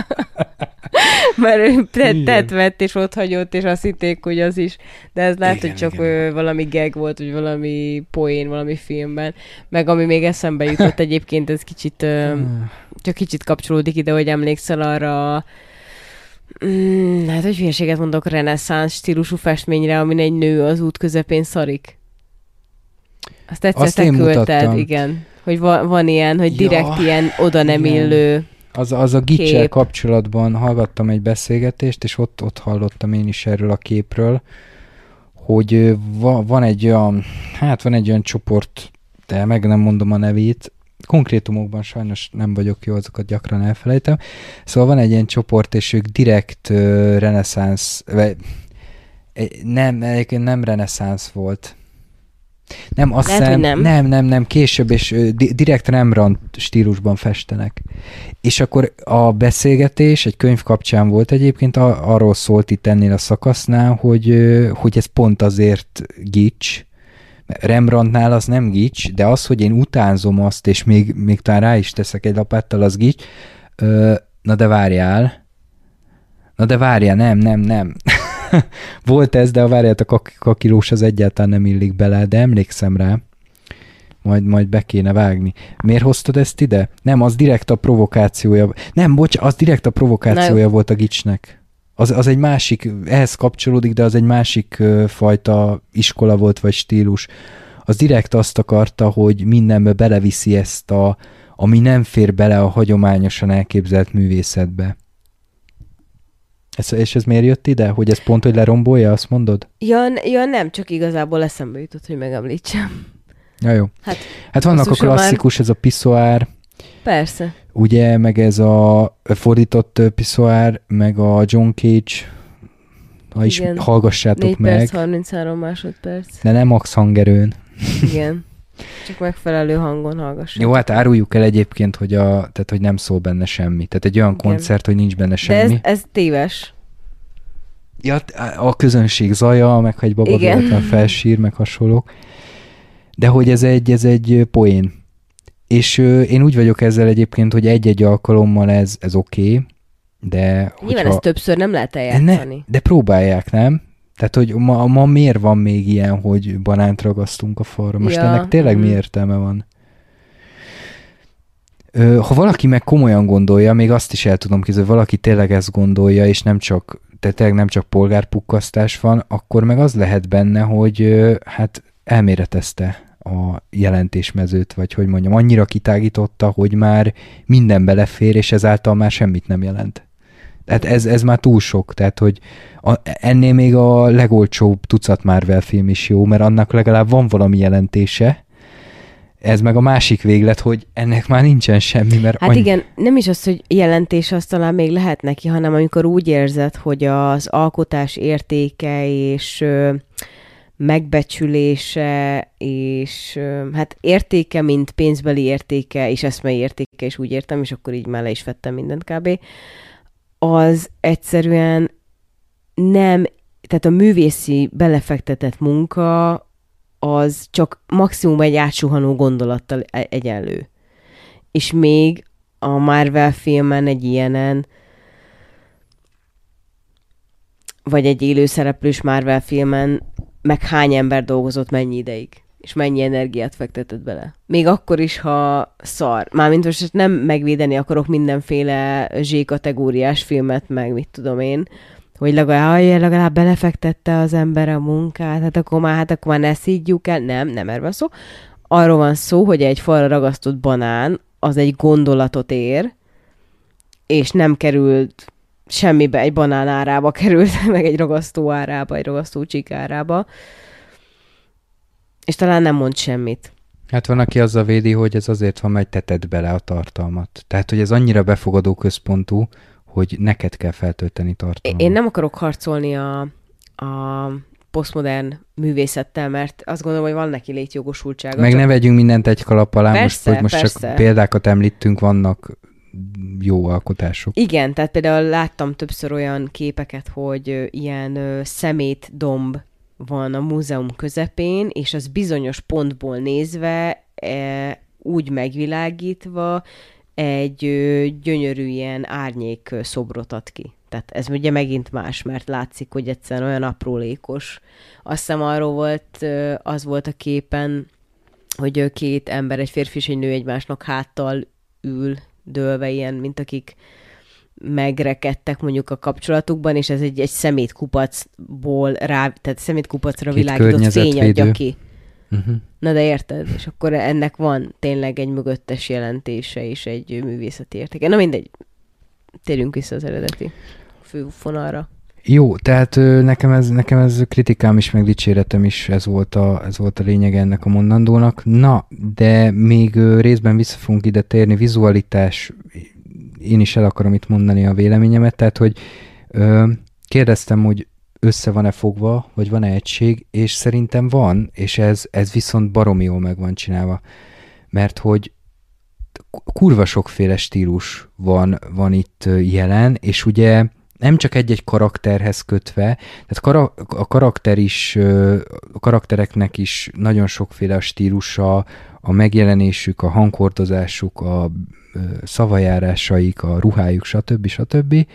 Mert tettet vett, és ott hagyott, és azt hitték, hogy az is. De ez lehet, Igen, hogy csak igen. valami gag volt, vagy valami poén, valami filmben. Meg ami még eszembe jutott *laughs* egyébként, ez kicsit, csak kicsit kapcsolódik ide, hogy emlékszel arra Mm, hát, hogy hülyeséget mondok, reneszánsz stílusú festményre, amin egy nő az út közepén szarik. Azt egyszer Azt te küldted, mutattam. igen. Hogy va- van ilyen, hogy direkt Ja, ilyen oda nem igen. illő. Az, az a gicsel kapcsolatban hallgattam egy beszélgetést, és ott, ott hallottam én is erről a képről, hogy va, van egy olyan, hát van egy olyan csoport, de meg nem mondom a nevét, konkrétumokban sajnos nem vagyok jó, azokat gyakran elfelejtem. Szóval van egy ilyen csoport, és ők direkt ö, reneszánsz, vagy Nem, egyébként nem reneszánsz volt. Nem, azt Lehet, nem. nem, nem, nem, később, és direkt Rembrandt stílusban festenek. És akkor a beszélgetés egy könyv kapcsán volt egyébként, a, arról szólt itt ennél a szakasznál, hogy, hogy ez pont azért gics, Rembrandtnál az nem gics, de az, hogy én utánzom azt, és még, még talán rá is teszek egy lapáttal, az gics. Ö, na de várjál. Na de várjál, nem, nem, nem. *laughs* Volt ez, de a várjátok, a kakilós az egyáltalán nem illik bele, de emlékszem rá. Majd, majd be kéne vágni. Miért hoztad ezt ide? Nem, az direkt a provokációja. Nem, bocs, az direkt a provokációja volt a gicsnek. Az, az egy másik, ehhez kapcsolódik, de az egy másik ö, fajta iskola volt, vagy stílus. Az direkt azt akarta, hogy mindenbe beleviszi ezt a, ami nem fér bele a hagyományosan elképzelt művészetbe. Ez, és ez miért jött ide? Hogy ez pont, hogy lerombolja, azt mondod? Ja, ja, nem, csak igazából eszembe jutott, hogy megemlítsem. Ja, jó. Hát, Hát vannak a ha már- klasszikus, ez a piszoár, Persze. ugye, meg ez a fordított piszoár, meg a John Cage, ha is Igen. hallgassátok 4 meg, perc, 33 másodperc. de nem max hangerőn. Igen. *laughs* Csak megfelelő hangon hallgassuk. Jó, hát áruljuk el egyébként, hogy, a, tehát, hogy nem szól benne semmi. Tehát egy olyan Igen. koncert, hogy nincs benne De semmi. ez, ez téves. Ja, a közönség zaja, meg ha egy baba Igen. véletlen felsír, meg hasonlók. De hogy ez egy, ez egy poén. És ö, én úgy vagyok ezzel egyébként, hogy egy-egy alkalommal ez, ez oké, okay, de Nyilván hogyha... ezt többször nem lehet de, eljátszani. ne, de próbálják, nem? Tehát, hogy ma, ma miért van még ilyen, hogy banánt ragasztunk a falra? Most Ja, ennek tényleg mi mhm. értelme van? Ö, ha valaki meg komolyan gondolja, még azt is el tudom képzelni, hogy valaki tényleg ezt gondolja, és nem csak, de tényleg nem csak polgárpukkasztás van, akkor meg az lehet benne, hogy hát elméretezte a jelentésmezőt, vagy hogy mondjam, annyira kitágította, hogy már minden belefér, és ezáltal már semmit nem jelent. Tehát ez, ez már túl sok, tehát hogy a, ennél még a legolcsóbb tucat Marvel film is jó, mert annak legalább van valami jelentése, ez meg a másik véglet, hogy ennek már nincsen semmi, mert Hát annyi... igen, nem is az, hogy jelentés az talán még lehet neki, hanem amikor úgy érzed, hogy az alkotás értéke és ö, megbecsülése, és ö, hát értéke, mint pénzbeli értéke, és eszmei értéke, és úgy értem, és akkor így már le is vettem mindent kb. Az egyszerűen nem, tehát a művészi belefektetett munka az csak maximum egy átsuhanó gondolattal e- egyenlő. És még a Marvel filmen egy ilyenen, vagy egy élő szereplős Marvel filmen, meg hány ember dolgozott mennyi ideig, és mennyi energiát fektetett bele. Még akkor is, ha szar. Mármint most nem megvédeni akarok mindenféle Z-kategóriás filmet, meg mit tudom én, hogy legalább, aj, legalább belefektette az ember a munkát, hát akkor már, hát akkor már ne szídjuk el. Nem, nem erről van szó. Arról van szó, hogy egy falra ragasztott banán az egy gondolatot ér, és nem került semmibe, egy banán árába került, *laughs* meg egy ragasztó árába, egy ragasztó csík árába. És talán nem mond semmit. Hát van, aki azzal védi, hogy ez azért van, mert tetted bele a tartalmat. Tehát, hogy ez annyira befogadó központú, hogy neked kell feltölteni tartalmat. Én nem akarok harcolni a, a posztmodern művészettel, mert azt gondolom, hogy van neki létjogosultsága. Meg csak- ne vegyünk mindent egy kalap alá, Persze, most, hogy most persze. csak példákat említünk, vannak jó alkotások. Igen, tehát például láttam többször olyan képeket, hogy ilyen ö, szemétdomb van a múzeum közepén, és az bizonyos pontból nézve e, úgy megvilágítva egy ö, gyönyörű ilyen árnyék szobrot ad ki. Tehát ez ugye megint más, mert látszik, hogy egyszerűen olyan aprólékos. Azt hiszem arról volt, az volt a képen, hogy két ember, egy férfi és egy nő egymásnak háttal ül, dőlve ilyen, mint akik megrekedtek mondjuk a kapcsolatukban, és ez egy, egy szemétkupacból rá, tehát szemétkupacra Két világított fény adja ki. Uh-huh. Na de érted? És akkor ennek van tényleg egy mögöttes jelentése és egy művészeti értéke. Na mindegy, térjünk vissza az eredeti főfonalra. Jó, tehát nekem ez, nekem ez kritikám is, meg dicséretem is, ez volt, a, ez volt a lényeg ennek a mondandónak. Na, de még részben vissza fogunk ide térni, vizualitás, én is el akarom itt mondani a véleményemet, tehát hogy ö, kérdeztem, hogy össze van-e fogva, vagy van-e egység, és szerintem van, és ez, ez viszont baromi jól meg van csinálva. Mert hogy kurva sokféle stílus van, van itt jelen, és ugye nem csak egy-egy karakterhez kötve, tehát a karakter is, a karaktereknek is nagyon sokféle a stílusa, a megjelenésük, a hangkordozásuk, a szavajárásaik, a ruhájuk, stb. stb.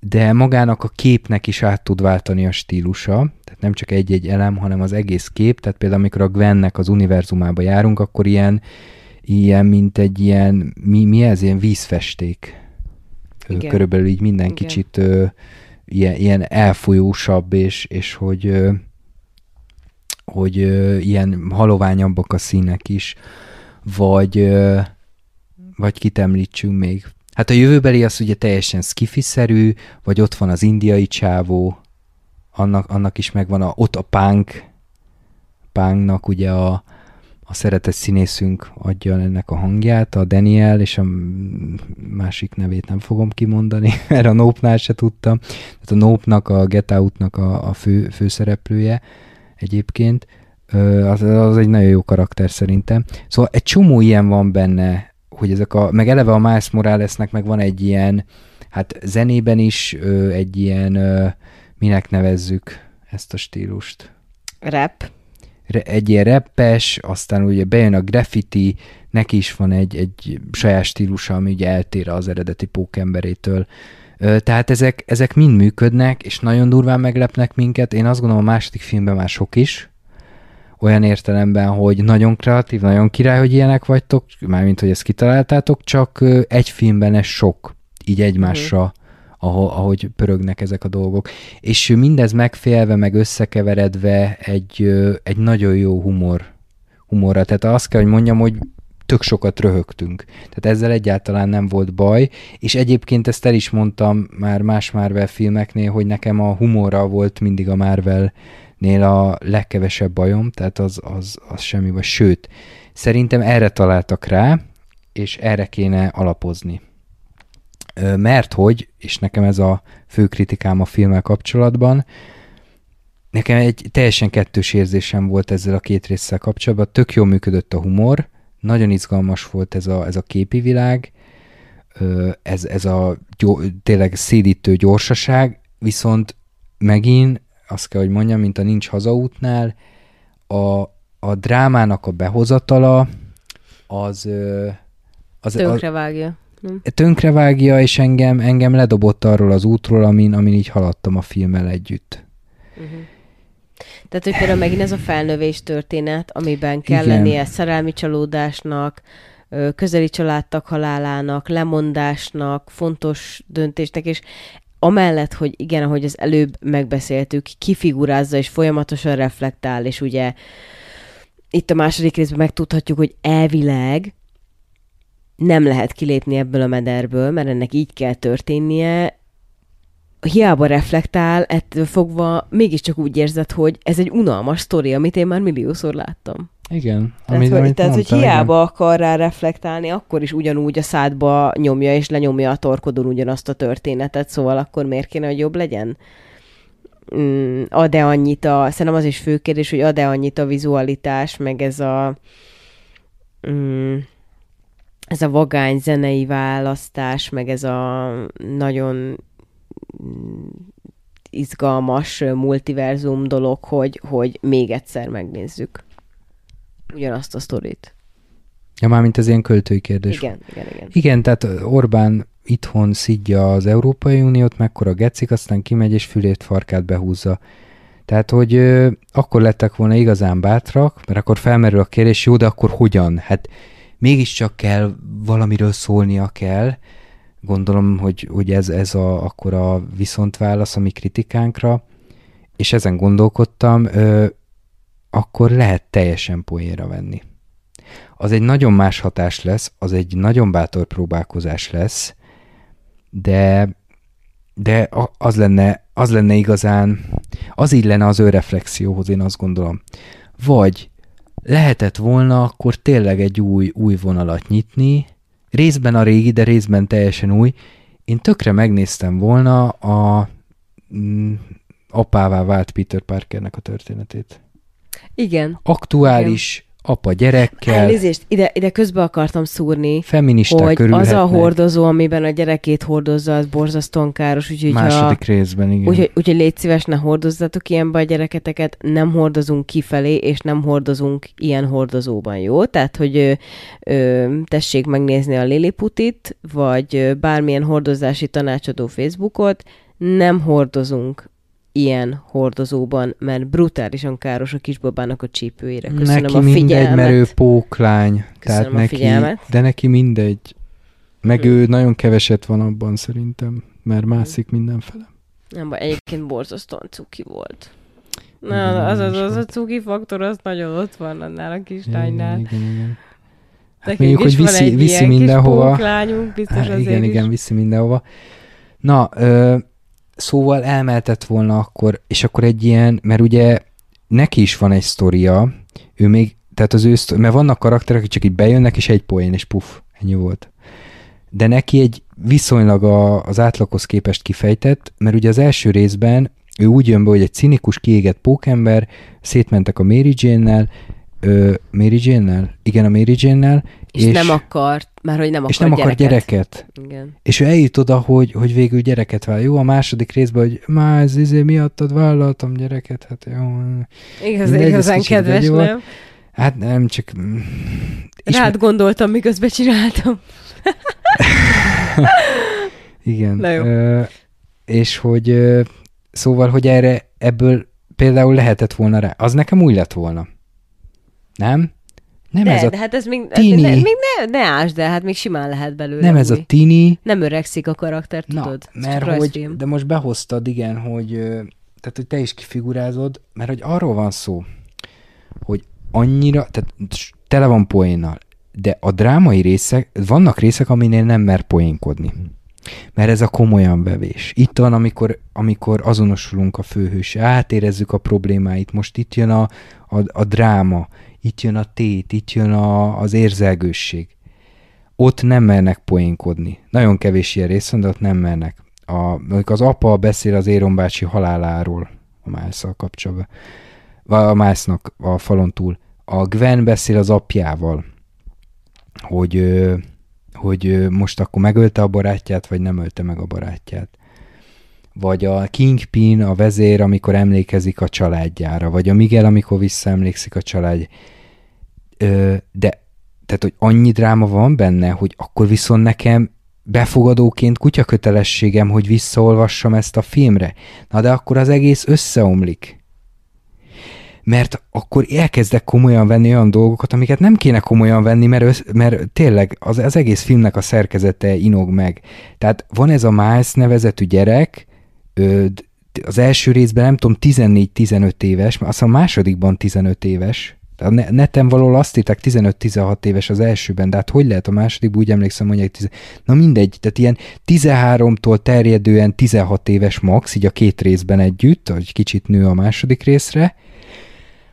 De magának a képnek is át tud váltani a stílusa, tehát nem csak egy-egy elem, hanem az egész kép, tehát például amikor a Gwennek az univerzumába járunk, akkor ilyen, ilyen mint egy ilyen, mi, mi ez, ilyen vízfesték. Igen. Körülbelül így minden Igen. kicsit ö, ilyen, ilyen elfolyósabb, és, és hogy ö, hogy ö, ilyen haloványabbak a színek is, vagy ö, vagy kit említsünk még. Hát a jövőbeli az ugye teljesen skifiszerű, vagy ott van az indiai csávó, annak, annak is megvan a, ott a punk, punknak ugye a, a szeretett színészünk adja ennek a hangját, a Daniel, és a másik nevét nem fogom kimondani, *laughs* mert a Nope-nál se tudtam. Tehát a Nope-nak, a Get Out-nak a, a fő, főszereplője egyébként. Az, az egy nagyon jó karakter szerintem. Szóval egy csomó ilyen van benne, hogy ezek a, meg eleve a Miles Moralesnek meg van egy ilyen, hát zenében is egy ilyen, minek nevezzük ezt a stílust? Rap egy ilyen reppes, aztán ugye bejön a graffiti, neki is van egy, egy saját stílusa, ami ugye eltér az eredeti pókemberétől. Tehát ezek, ezek mind működnek, és nagyon durván meglepnek minket. Én azt gondolom a második filmben már sok is, olyan értelemben, hogy nagyon kreatív, nagyon király, hogy ilyenek vagytok, mármint, hogy ezt kitaláltátok, csak egy filmben ez sok, így egymásra uh-huh ahogy pörögnek ezek a dolgok. És mindez megfélve, meg összekeveredve egy, egy nagyon jó humor, humorra. Tehát azt kell, hogy mondjam, hogy tök sokat röhögtünk. Tehát ezzel egyáltalán nem volt baj, és egyébként ezt el is mondtam már más Marvel filmeknél, hogy nekem a humorra volt mindig a Marvel-nél a legkevesebb bajom, tehát az, az, az semmi vagy. Sőt, szerintem erre találtak rá, és erre kéne alapozni mert hogy, és nekem ez a fő kritikám a filmmel kapcsolatban, nekem egy teljesen kettős érzésem volt ezzel a két résszel kapcsolatban, tök jól működött a humor, nagyon izgalmas volt ez a, ez a képi világ, ez, ez a gyó, tényleg szédítő gyorsaság, viszont megint azt kell, hogy mondjam, mint a Nincs hazaútnál, a, a drámának a behozatala az... az Tönkrevágja. Nem. tönkrevágja, és engem, engem ledobott arról az útról, amin, amin így haladtam a filmmel együtt. Uh-huh. Tehát, hogy például megint ez a felnövés történet, amiben kell Igen. lennie szerelmi csalódásnak, közeli családtak halálának, lemondásnak, fontos döntésnek, és amellett, hogy igen, ahogy az előbb megbeszéltük, kifigurázza és folyamatosan reflektál, és ugye itt a második részben megtudhatjuk, hogy elvileg nem lehet kilépni ebből a mederből, mert ennek így kell történnie, hiába reflektál, ettől fogva mégiscsak úgy érzed, hogy ez egy unalmas sztori, amit én már milliószor láttam. Igen. Tehát, amit, hogy, amit tehát mondta, hogy hiába igen. akar rá reflektálni, akkor is ugyanúgy a szádba nyomja, és lenyomja a torkodon ugyanazt a történetet, szóval akkor miért kéne, hogy jobb legyen? Mm, ad-e annyit a... Szerintem az is fő kérdés, hogy ad-e annyit a vizualitás, meg ez a... Mm, ez a vagány zenei választás, meg ez a nagyon izgalmas multiverzum dolog, hogy, hogy még egyszer megnézzük ugyanazt a sztorit. Ja, mármint ez ilyen költői kérdés. Igen, igen, igen. Igen, tehát Orbán itthon szidja az Európai Uniót, mekkora gecik, aztán kimegy és fülét farkát behúzza. Tehát, hogy ö, akkor lettek volna igazán bátrak, mert akkor felmerül a kérdés, jó, de akkor hogyan? Hát mégiscsak kell, valamiről szólnia kell. Gondolom, hogy, hogy ez, ez a, akkor a viszontválasz a mi kritikánkra, és ezen gondolkodtam, ö, akkor lehet teljesen poénra venni. Az egy nagyon más hatás lesz, az egy nagyon bátor próbálkozás lesz, de, de az lenne, az lenne igazán, az így lenne az ő reflexióhoz, én azt gondolom. Vagy lehetett volna akkor tényleg egy új, új vonalat nyitni, részben a régi, de részben teljesen új. Én tökre megnéztem volna a, mm, apává vált Peter Parkernek a történetét. Igen. Aktuális, apa gyerekkel, Elnézést, ide, ide közbe akartam szúrni, feministák hogy az a hordozó, amiben a gyerekét hordozza, az borzasztóan káros, úgyhogy ha, Második részben, igen. úgyhogy, úgyhogy légy szíves, ne hordozzatok ilyenbe a gyereketeket, nem hordozunk kifelé, és nem hordozunk ilyen hordozóban, jó? Tehát, hogy ö, ö, tessék megnézni a Liliputit, vagy ö, bármilyen hordozási tanácsadó Facebookot, nem hordozunk ilyen hordozóban, mert brutálisan káros a kisbabának a csípőjére. Köszönöm neki a mindegy, figyelmet. mert ő póklány. Köszönöm tehát a neki, figyelmet. de neki mindegy. Meg Hm. ő nagyon keveset van abban szerintem, mert mászik mindenfele. Nem baj, egyébként borzasztóan cuki volt. Igen, Na, az, az, is az a cuki faktor, az nagyon ott van annál a Igen, kislánynál. igen, igen. Hát Nekünk mondjuk, hogy viszi, viszi kis mindenhova. póklányunk, biztos Hát, azért igen, is. igen, viszi mindenhova. Na, ö, szóval elmeltett volna akkor, és akkor egy ilyen, mert ugye neki is van egy sztoria, ő még, tehát az ő sztori, mert vannak karakterek, akik csak így bejönnek, és egy poén, és puff, ennyi volt. De neki egy viszonylag a, az átlaghoz képest kifejtett, mert ugye az első részben ő úgy jön be, hogy egy cinikus, kiégett pókember, szétmentek a Mary Jane-nel, ö, Mary Jane-nel? Igen, a Mary Jane-nel, És, és nem akart, már hogy nem akar és nem akar gyereket. gyereket. Igen. És ő eljut oda, hogy, hogy végül gyereket vál. Jó, a második részben, hogy már ez izé miattad vállaltam gyereket, hát jó. Igaz, igazán kedves, volt. nem? Hát nem, csak... És Rád gondoltam, miközben csináltam. *laughs* Igen. Na jó. Ö, és hogy ö, szóval, hogy erre ebből például lehetett volna rá. Az nekem úgy lett volna. Nem? Nem de, ez a, de hát ez még, tini. ne, még ne, ne ásd el, hát még simán lehet belőle nem ez a tini, Nem öregszik a karakter, Na, tudod? Mert hogy, rajzfilm. de most behoztad, igen, hogy, tehát, hogy te is kifigurázod, mert hogy arról van szó, hogy annyira, tehát tele van poénnal, de a drámai részek, vannak részek, aminél nem mer poénkodni. Mert ez a komolyan vevés. Itt van, amikor, amikor azonosulunk a főhőse, átérezzük a problémáit, most itt jön a, a, a dráma, itt jön a tét, itt jön a, az érzelgősség ott nem mernek poénkodni. Nagyon kevés ilyen rész de ott nem mernek. A, az apa beszél az Éron bácsi haláláról a Mileszal kapcsolatban. A Milesnak a falon túl. A Gwen beszél az apjával, hogy, hogy most akkor megölte a barátját, vagy nem ölte meg a barátját. Vagy a Kingpin, a vezér, amikor emlékezik a családjára, vagy a Miguel, amikor visszaemlékszik a család. Ö, de tehát, hogy annyi dráma van benne, hogy akkor viszont nekem befogadóként kutya kötelességem, hogy visszaolvassam ezt a filmre. Na de akkor az egész összeomlik. Mert akkor elkezdek komolyan venni olyan dolgokat, amiket nem kéne komolyan venni, mert, össz, mert tényleg az, az egész filmnek a szerkezete inog meg. Tehát van ez a Miles nevezetű gyerek, az első részben nem tudom, 14-15 éves, azt a másodikban 15 éves, a ne- neten valahol azt írták 15-16 éves az elsőben, de hát hogy lehet a másodikban, úgy emlékszem, mondják, 10... na mindegy, tehát ilyen 13-tól terjedően 16 éves max, így a két részben együtt, hogy kicsit nő a második részre.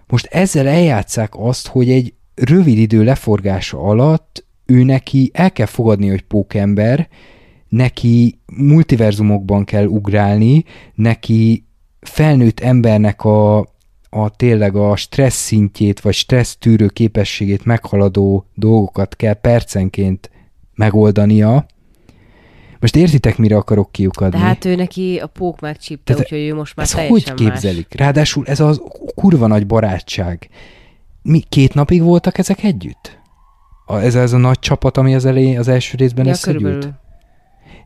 Most ezzel eljátszák azt, hogy egy rövid idő leforgása alatt ő neki el kell fogadni, hogy pókember, neki multiverzumokban kell ugrálni, neki felnőtt embernek a, a tényleg a stressz szintjét, vagy stressz tűrő képességét meghaladó dolgokat kell percenként megoldania. Most értitek, mire akarok kiukadni? De hát ő neki a pók megcsípte, úgyhogy ő most már Ezt teljesen hogy képzelik? Ráadásul ez az kurva nagy barátság. Mi két napig voltak ezek együtt? A, ez az a nagy csapat, ami az elején, az első részben más. Ja, összegyűlt? körülbelül.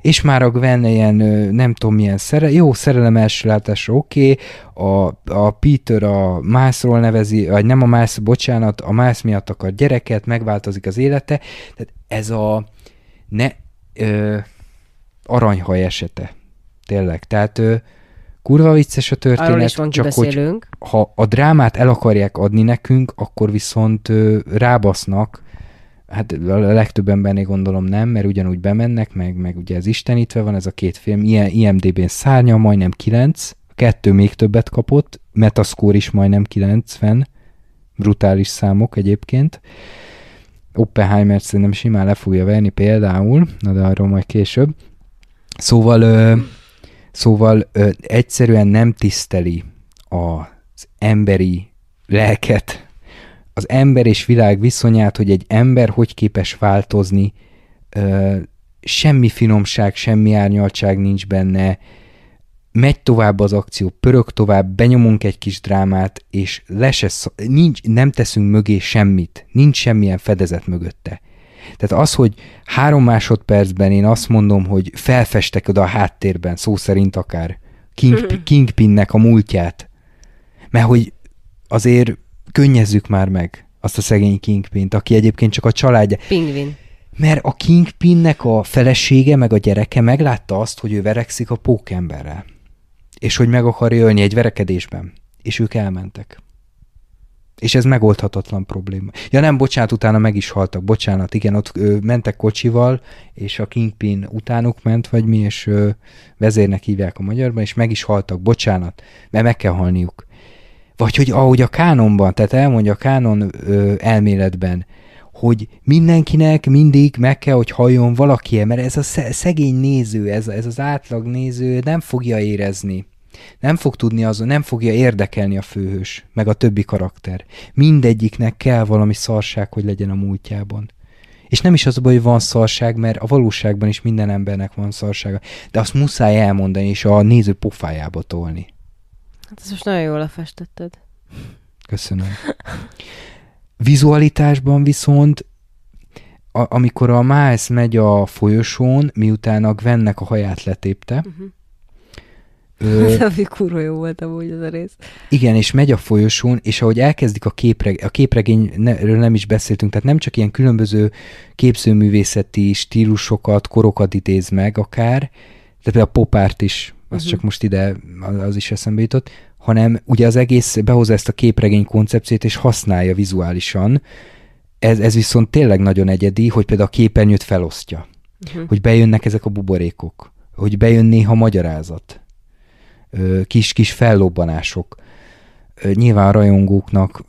És már a Gwen ilyen, nem tudom milyen szere, jó, szerelem első látásra oké, okay. a, a Peter a Milesról nevezi, vagy nem a Miles, bocsánat, a Miles miatt akar gyereket, megváltozik az élete, tehát ez a ne, ö, aranyhaj esete, tényleg, tehát ö, kurva vicces a történet, Arról is van csak hogy ha a drámát el akarják adni nekünk, akkor viszont ö, rábasznak, hát a legtöbb embernél gondolom nem, mert ugyanúgy bemennek, meg, meg ugye ez istenítve van ez a két film, ilyen IMDB-n szárnya, majdnem 9, a kettő még többet kapott, Metascore is majdnem 90, brutális számok egyébként. Oppenheimer szerintem simán le fogja verni például, na de arról majd később. Szóval, ö, Szóval ö, egyszerűen nem tiszteli az emberi lelket, az ember és világ viszonyát, hogy egy ember hogy képes változni, ö, semmi finomság, semmi árnyaltság nincs benne, megy tovább az akció, pörög tovább, benyomunk egy kis drámát, és lesz, nincs, nem teszünk mögé semmit, nincs semmilyen fedezet mögötte. Tehát az, hogy három másodpercben én azt mondom, hogy felfestek oda a háttérben, szó szerint akár, King, *laughs* Kingpinnek a múltját, mert hogy azért könnyezzük már meg azt a szegény Kingpint, aki egyébként csak a családja. Pingvin. Mert a Kingpinnek a felesége meg a gyereke meglátta azt, hogy ő verekszik a pókemberrel. És hogy meg akarja ölni egy verekedésben. És ők elmentek. És ez megoldhatatlan probléma. Ja nem, bocsánat, utána meg is haltak. Bocsánat, igen, ott ö, mentek kocsival, és a Kingpin utánuk ment, vagy mi, és ö, vezérnek hívják a magyarban, és meg is haltak. Bocsánat, mert meg kell halniuk. Vagy hogy ahogy a kánonban, tehát elmondja a kánon ö, elméletben, hogy mindenkinek mindig meg kell, hogy halljon valaki, mert ez a szegény néző, ez, ez az átlag néző nem fogja érezni. Nem fog tudni azon, nem fogja érdekelni a főhős, meg a többi karakter. Mindegyiknek kell valami szarság, hogy legyen a múltjában. És nem is az a baj, hogy van szarság, mert a valóságban is minden embernek van szarsága. De azt muszáj elmondani, és a néző pofájába tolni. Hát ezt most nagyon jól lefestetted. Köszönöm. Vizualitásban viszont, a, amikor a Miles megy a folyosón, miután a Gwennek a haját letépte, uh-huh. Ö, *laughs* Ez kurva jó volt amúgy az a rész. Igen, és megy a folyosón, és ahogy elkezdik a képreg, a képregényről nem is beszéltünk, tehát nem csak ilyen különböző képzőművészeti stílusokat, korokat idéz meg akár, tehát például a popárt is, az uh-huh. csak most ide, az is eszembe jutott, hanem ugye az egész behozza ezt a képregény koncepciót, és használja vizuálisan. Ez, ez viszont tényleg nagyon egyedi, hogy például a képernyőt felosztja. Uh-huh. Hogy bejönnek ezek a buborékok. Hogy bejön néha magyarázat. Kis-kis fellobbanások. Nyilván a rajongóknak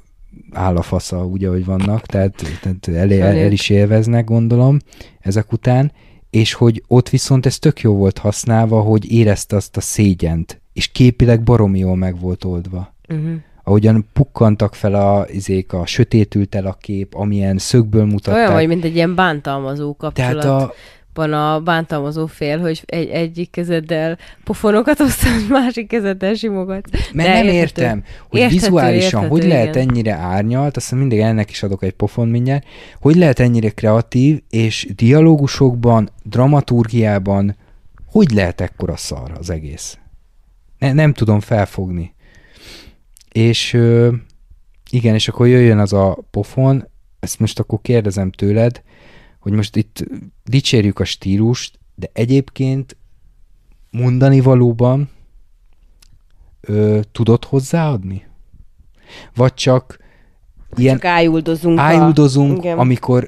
áll a fasza, úgy, ahogy vannak, tehát, tehát el, el, el is élveznek, gondolom, ezek után, és hogy ott viszont ez tök jó volt használva, hogy érezte azt a szégyent, és képileg baromi jól meg volt oldva. Uh-huh. Ahogyan pukkantak fel a, izék, a sötétült el a kép, amilyen szögből mutatták. Olyan vagy, mint egy ilyen bántalmazó kapcsolat. Tehát a, van a bántalmazó fél, hogy egy, egyik kezeddel pofonokat osztasz, *laughs* másik kezeddel simogat. Mert nem értető. értem, hogy értető, vizuálisan értető, hogy igen. lehet ennyire árnyalt, aztán mindig ennek is adok egy pofon mindjárt, hogy lehet ennyire kreatív, és dialógusokban, dramaturgiában, hogy lehet ekkora szar az egész? Ne, nem tudom felfogni. És ö, igen, és akkor jöjjön az a pofon, ezt most akkor kérdezem tőled, hogy most itt dicsérjük a stílust, de egyébként mondani valóban ö, tudod hozzáadni? Vagy csak ilyen csak ájuldozunk. Ájuldozunk, a... amikor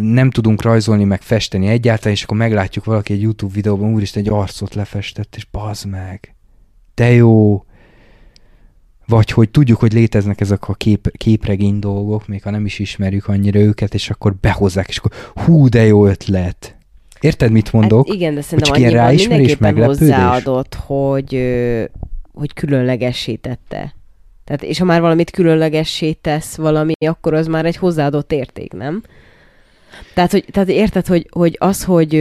nem tudunk rajzolni, meg festeni egyáltalán, és akkor meglátjuk valaki egy YouTube videóban, úristen, egy arcot lefestett, és bazd meg. De jó, vagy hogy tudjuk, hogy léteznek ezek a kép, képregény dolgok, még ha nem is ismerjük annyira őket, és akkor behozzák, és akkor hú, de jó ötlet. Érted, mit mondok? Hát igen, de szerintem hogy annyiban mindenképpen hozzáadott, hogy, hogy különlegessé tette. Tehát, és ha már valamit különlegessé tesz valami, akkor az már egy hozzáadott érték, nem? Tehát, hogy, tehát érted, hogy, hogy az, hogy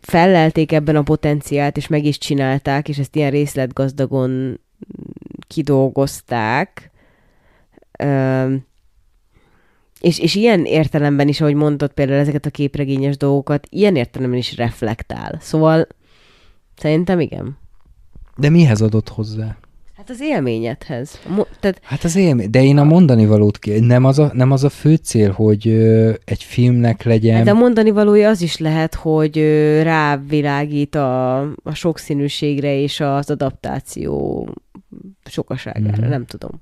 fellelték ebben a potenciált, és meg is csinálták, és ezt ilyen részletgazdagon kidolgozták, és, és ilyen értelemben is, ahogy mondtad például ezeket a képregényes dolgokat, ilyen értelemben is reflektál. Szóval szerintem igen. De mihez adott hozzá? Hát az élményedhez. Mo- tehát... Hát az élmény, de én a mondani valót ki, nem az a, nem az a fő cél, hogy ö, egy filmnek legyen... Hát de a mondani valója az is lehet, hogy ö, rávilágít a, a sokszínűségre és az adaptáció sokaságára, mm-hmm. nem tudom.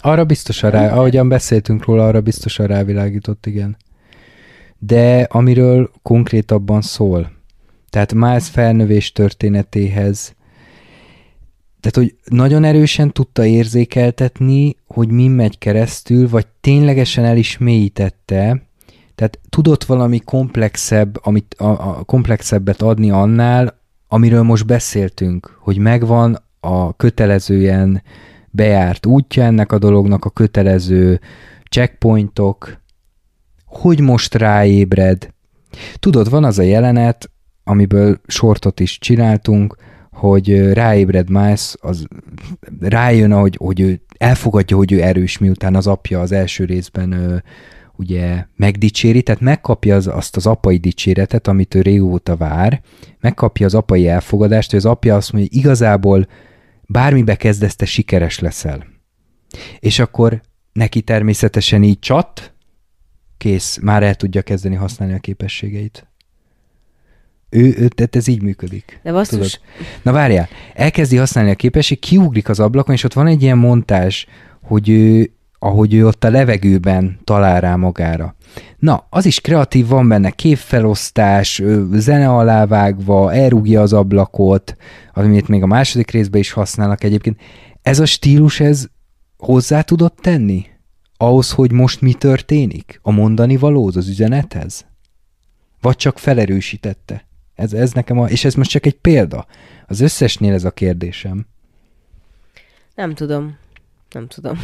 Arra biztosan rá, ahogyan beszéltünk róla, arra biztosan rávilágított, igen. De amiről konkrétabban szól, tehát Miles felnövés történetéhez tehát, hogy nagyon erősen tudta érzékeltetni, hogy mi megy keresztül, vagy ténylegesen el is mélyítette, tehát tudott valami komplexebb, amit, a, a komplexebbet adni annál, amiről most beszéltünk, hogy megvan a kötelezően bejárt útja ennek a dolognak, a kötelező checkpointok, hogy most ráébred. Tudod, van az a jelenet, amiből sortot is csináltunk, hogy ráébred Miles, az rájön, hogy, hogy ő elfogadja, hogy ő erős, miután az apja az első részben ő, ugye megdicséri, tehát megkapja az, azt az apai dicséretet, amit ő régóta vár, megkapja az apai elfogadást, hogy az apja azt mondja, hogy igazából bármibe kezdesz, te sikeres leszel. És akkor neki természetesen így csat, kész, már el tudja kezdeni használni a képességeit. Ő, ő tehát ez így működik. De basszus. Tudod? Na várjál, elkezdi használni a képesség, kiugrik az ablakon, és ott van egy ilyen montázs, hogy ő, ahogy ő ott a levegőben talál rá magára. Na, az is kreatív, van benne képfelosztás, zene alávágva, elrúgja az ablakot, amit még a második részben is használnak egyébként. Ez a stílus, ez hozzá tudott tenni? Ahhoz, hogy most mi történik? A mondani valód az üzenethez? Vagy csak felerősítette? Ez, ez nekem a, és ez most csak egy példa. Az összesnél ez a kérdésem. Nem tudom. Nem tudom.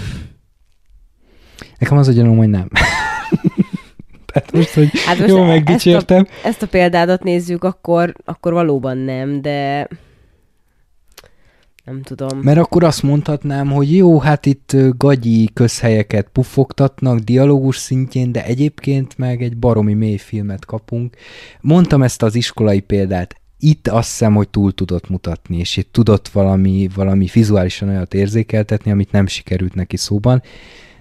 Nekem az a gyanúm, hogy nem. *laughs* Tehát most, hogy hát most jó, megdicsértem. Ezt a, ezt a példádat nézzük, akkor, akkor valóban nem, de nem tudom. Mert akkor azt mondhatnám, hogy jó, hát itt gagyi közhelyeket puffogtatnak dialógus szintjén, de egyébként meg egy baromi mély filmet kapunk. Mondtam ezt az iskolai példát, itt azt hiszem, hogy túl tudott mutatni, és itt tudott valami, valami vizuálisan olyat érzékeltetni, amit nem sikerült neki szóban.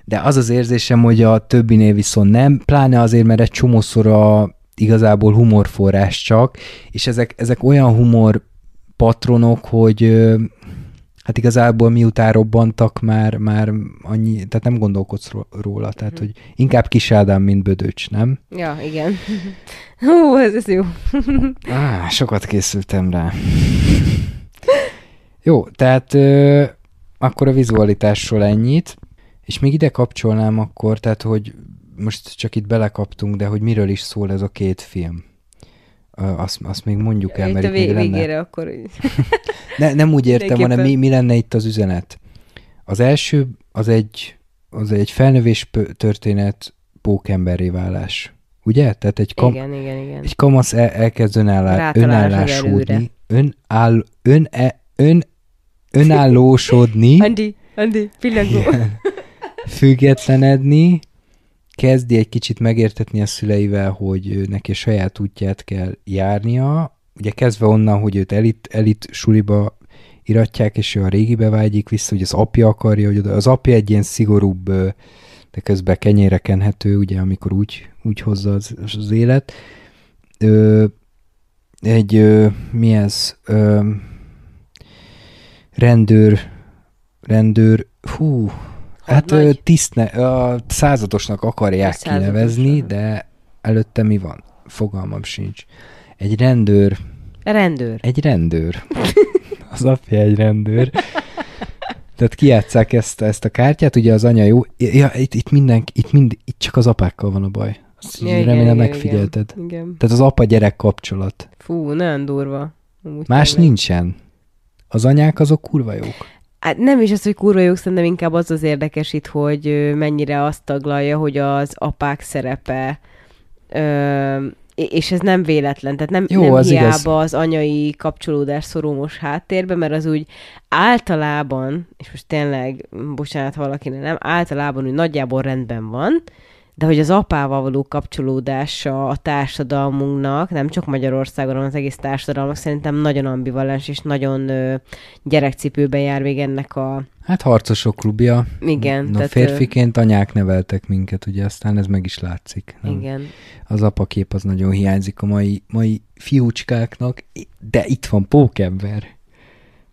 De az az érzésem, hogy a többinél viszont nem, pláne azért, mert egy csomószor a igazából humorforrás csak, és ezek, ezek olyan humor patronok, hogy hát igazából miután robbantak, már, már annyi, tehát nem gondolkodsz róla, tehát mm. hogy inkább Kis Ádám, mint Bödöcs, nem? Ja, igen. *laughs* Hú, ez, ez jó. *laughs* Á, sokat készültem rá. jó, tehát ö, akkor a vizualitásról ennyit, és még ide kapcsolnám akkor, tehát hogy most csak itt belekaptunk, de hogy miről is szól ez a két film azt, azt még mondjuk el, mert itt, itt még lenne... akkor ne, Nem úgy értem, hanem mi, mi lenne itt az üzenet. Az első, az egy, az egy felnövés történet, pókemberré válás. Ugye? Tehát egy, kam, igen, igen, igen. egy kamasz el, elkezd önállá, önállásodni. Önáll, ön, e, ön, önállósodni. Andi, Andi, pillangó. Függetlenedni, kezdi egy kicsit megértetni a szüleivel, hogy neki saját útját kell járnia, ugye kezdve onnan, hogy őt elit, elit suliba iratják, és ő a régibe vágyik vissza, hogy az apja akarja, hogy az apja egy ilyen szigorúbb, de közben kenyére kenhető, ugye, amikor úgy, úgy hozza az, az élet. Ö, egy, ö, mi ez, ö, rendőr, rendőr, hú, Hát nagy? tisztne, a századosnak akarják a kinevezni, de előtte mi van? Fogalmam sincs. Egy rendőr. Rendőr. Egy rendőr. *laughs* az apja egy rendőr. Tehát kiátszák ezt, ezt a kártyát, ugye az anya jó. Ja, itt, itt minden, itt, mind, itt csak az apákkal van a baj. Azt ja, remélem igen, megfigyelted. Igen, igen. Tehát az apa-gyerek kapcsolat. Fú, nagyon durva. Más tényleg. nincsen. Az anyák azok kurva jók. Hát nem is az, hogy kurva jók, szerintem inkább az az érdekes itt, hogy mennyire azt taglalja, hogy az apák szerepe ö, és ez nem véletlen, tehát nem, Jó, nem az hiába igaz. az anyai kapcsolódás szorúmos háttérben, mert az úgy általában, és most tényleg, bocsánat valakinek nem, általában úgy nagyjából rendben van, de hogy az apával való kapcsolódása a társadalmunknak, nem csak Magyarországon, hanem az egész társadalomnak szerintem nagyon ambivalens, és nagyon ö, gyerekcipőben jár még ennek a... Hát harcosok klubja. Igen. Na, tehát, férfiként anyák neveltek minket, ugye aztán ez meg is látszik. Nem? Igen. Az apakép az nagyon hiányzik a mai, mai fiúcskáknak, de itt van Pókember,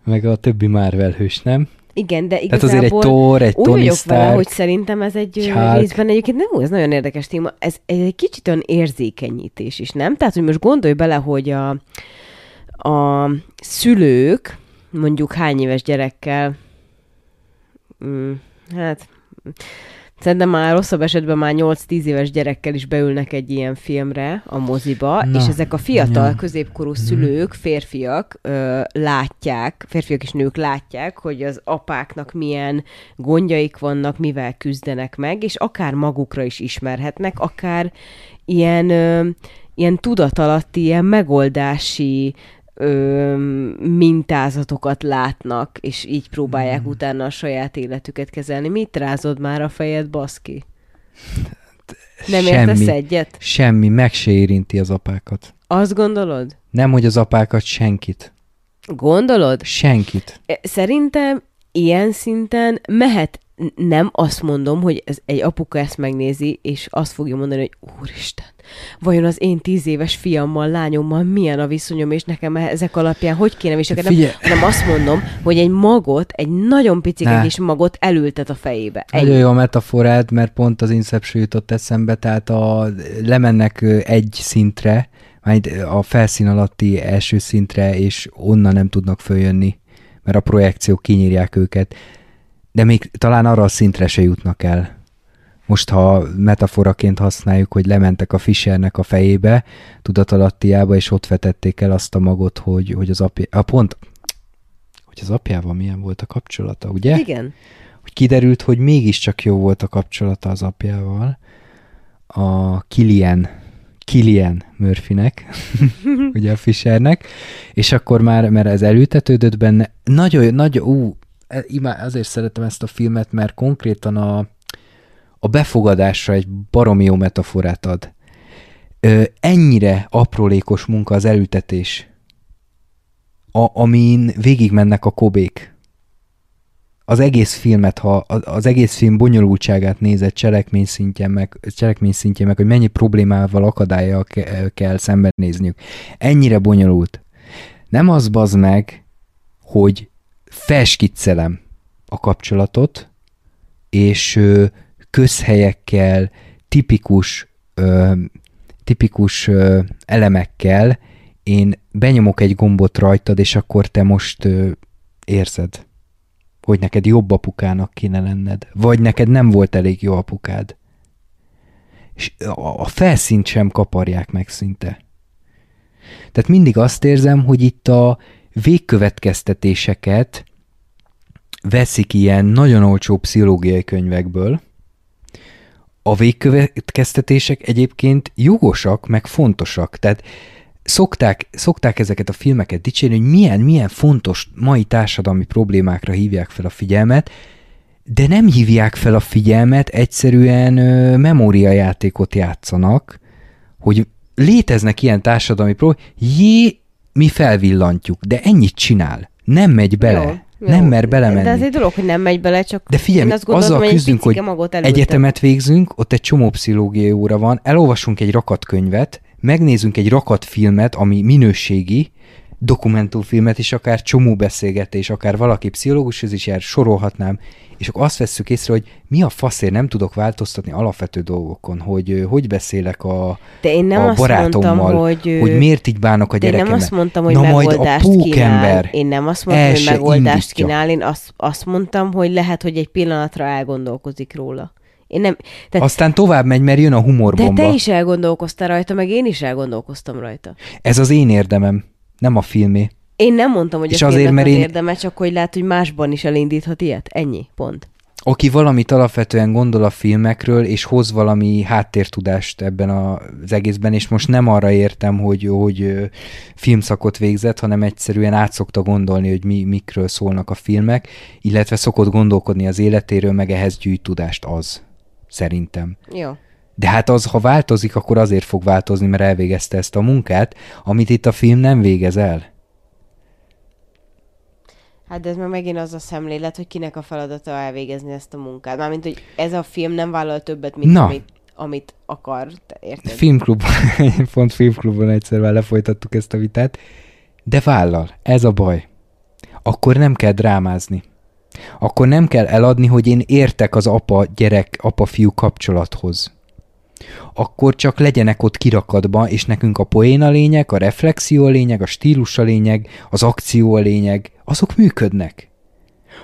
meg a többi Marvel hős, nem? Igen, de igazából Tehát azért egy Thor, egy úgy Tony vagyok Stark, vele, hogy szerintem ez egy Hulk. részben egyébként nem, ez nagyon érdekes téma, ez, ez egy kicsit olyan érzékenyítés is, nem? Tehát, hogy most gondolj bele, hogy a, a szülők, mondjuk hány éves gyerekkel, mm, hát Szerintem már rosszabb esetben már 8-10 éves gyerekkel is beülnek egy ilyen filmre a moziba, Na, és ezek a fiatal, ja. középkorú szülők, férfiak ö, látják, férfiak és nők látják, hogy az apáknak milyen gondjaik vannak, mivel küzdenek meg, és akár magukra is ismerhetnek, akár ilyen, ö, ilyen tudatalatti, ilyen megoldási ö, mintázatokat látnak, és így próbálják Hmm. utána a saját életüket kezelni. Mit rázod már a fejed, baszki? Nem értesz Semmi. egyet? Semmi, meg se érinti az apákat. Azt gondolod? Nem, hogy az apákat, senkit. Gondolod? Senkit. E, Szerintem ilyen szinten mehet, nem azt mondom, hogy ez egy apuka ezt megnézi, és azt fogja mondani, hogy úristen, vajon az én tíz éves fiammal, lányommal milyen a viszonyom, és nekem ezek alapján hogy kéne viselkednem, Figyelj. hanem azt mondom, hogy egy magot, egy nagyon picike kis magot elültet a fejébe. Ennyi. Nagyon jó a metaforád, mert pont az Inception jutott eszembe, tehát a, lemennek egy szintre, majd a felszín alatti első szintre, és onnan nem tudnak följönni, mert a projekciók kinyírják őket. De még talán arra a szintre se jutnak el. Most, ha metaforaként használjuk, hogy lementek a Fishernek a fejébe, tudatalattiába, és ott vetették el azt a magot, hogy, hogy az apja, a pont, hogy az apjával milyen volt a kapcsolata, ugye? Igen. hogy kiderült, hogy mégiscsak jó volt a kapcsolata az apjával, a Kilian, Kilian Murphynek, *laughs* ugye a Fishernek, és akkor már, mert ez elültetődött benne, nagyon, nagyon, ú, azért szeretem ezt a filmet, mert konkrétan a, a befogadásra egy baromi jó metaforát ad. Ö, ennyire aprólékos munka az elültetés, a, amin végigmennek a kobék, az egész filmet, ha az egész film bonyolultságát nézed cselekmény szintjén meg, cselekmény szintjén meg, hogy mennyi problémával, akadályjal ke- kell szembenézniük. Ennyire bonyolult. Nem az bazd meg, hogy felskiccelem a kapcsolatot, és ö, közhelyekkel, tipikus, ö, tipikus ö, elemekkel én benyomok egy gombot rajtad, és akkor te most ö, érzed hogy neked jobb apukának kéne lenned, vagy neked nem volt elég jó apukád. És a a felszínt sem kaparják meg szinte. Tehát mindig azt érzem, hogy itt a végkövetkeztetéseket veszik ilyen nagyon olcsó pszichológiai könyvekből. A végkövetkeztetések egyébként jogosak, meg fontosak. Tehát szokták, szokták ezeket a filmeket dicsérni, hogy milyen, milyen fontos mai társadalmi problémákra hívják fel a figyelmet, de nem hívják fel a figyelmet, egyszerűen ö, memóriajátékot játszanak, hogy léteznek ilyen társadalmi problémák, jé, mi felvillantjuk, de ennyit csinál. Nem megy bele. Jó, jó. Nem mer belemenni. De ez egy dolog, hogy nem megy bele, csak De figyelj, én azt gondolom, azzal hogy küzdünk, hogy egyetemet végzünk, ott egy csomó pszichológiai óra van, elolvasunk egy rakat könyvet, megnézünk egy rakat filmet, ami minőségi, dokumentumfilmet is, akár csomó beszélgetés, akár valaki pszichológushoz is jár, sorolhatnám, és akkor azt vesszük észre, hogy mi a faszért nem tudok változtatni alapvető dolgokon, hogy hogy beszélek a, De én nem a azt barátommal, mondtam, hogy... hogy miért így bánok a de én gyerekemmel. nem azt mondtam, hogy Na majd a megoldást kínál. pókember Én nem azt mondtam, hogy megoldást indítja. kínál, én azt, azt mondtam, hogy lehet, hogy egy pillanatra elgondolkozik róla. Én nem, tehát, Aztán tovább megy, mert jön a de humorbomba. te is elgondolkoztál rajta, meg én is elgondolkoztam rajta. Ez az én érdemem, nem a filmé. Én nem mondtam, hogy És a azért, mert én- érdeme, csak hogy lehet, hogy másban is elindíthat ilyet. Ennyi, pont. aki valamit alapvetően gondol a filmekről, és hoz valami háttértudást ebben az egészben, és most nem arra értem, hogy, hogy filmszakot végzett, hanem egyszerűen át szokta gondolni, hogy mi, mikről szólnak a filmek, illetve szokott gondolkodni az életéről, meg ehhez gyűjt tudást az, szerintem. Jó. De hát az, ha változik, akkor azért fog változni, mert elvégezte ezt a munkát, amit itt a film nem végez el. Hát de ez meg megint az a szemlélet, hogy kinek a feladata elvégezni ezt a munkát. Mármint, hogy ez a film nem vállal többet, mint Na. amit, amit akar. Te érted? Filmklubban, *laughs* pont filmklubban egyszer már lefolytattuk ezt a vitát, de vállal, ez a baj. Akkor nem kell drámázni. Akkor nem kell eladni, hogy én értek az apa-gyerek, apa-fiú kapcsolathoz. Akkor csak legyenek ott kirakatba, és nekünk a poén a lényeg, a reflexió a lényeg, a stílus a lényeg, az akció a lényeg, azok működnek.